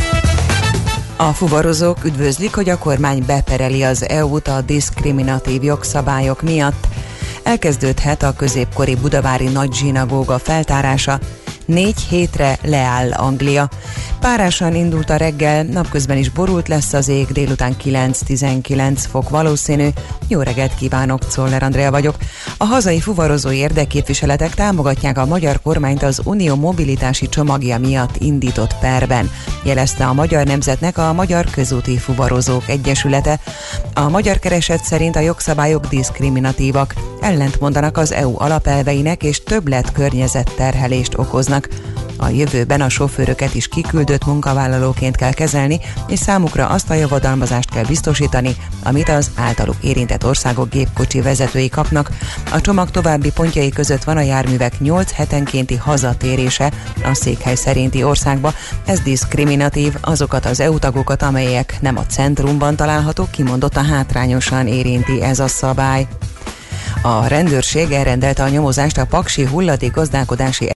A fuvarozók üdvözlik, hogy a kormány bepereli az EU-t a diszkriminatív jogszabályok miatt. Elkezdődhet a középkori budavári nagy zsinagóga feltárása, négy hétre leáll Anglia. Párásan indult a reggel, napközben is borult lesz az ég, délután 9-19 fok valószínű. Jó reggelt kívánok, Czoller Andrea vagyok. A hazai fuvarozói érdekképviseletek támogatják a magyar kormányt az Unió mobilitási csomagja miatt indított perben, jelezte a Magyar Nemzetnek a Magyar Közúti Fuvarozók Egyesülete. A magyar kereset szerint a jogszabályok diszkriminatívak, ellentmondanak az EU alapelveinek és többlet környezetterhelést okoznak. A jövőben a sofőröket is kiküldött munkavállalóként kell kezelni, és számukra azt a javadalmazást kell biztosítani, amit az általuk érintett országok gépkocsi vezetői kapnak. A csomag további pontjai között van a járművek 8 hetenkénti hazatérése a székhely szerinti országba. Ez diszkriminatív azokat az EU tagokat, amelyek nem a centrumban találhatók, kimondottan hátrányosan érinti ez a szabály. A rendőrség elrendelte a nyomozást a paksi hulladék gazdálkodási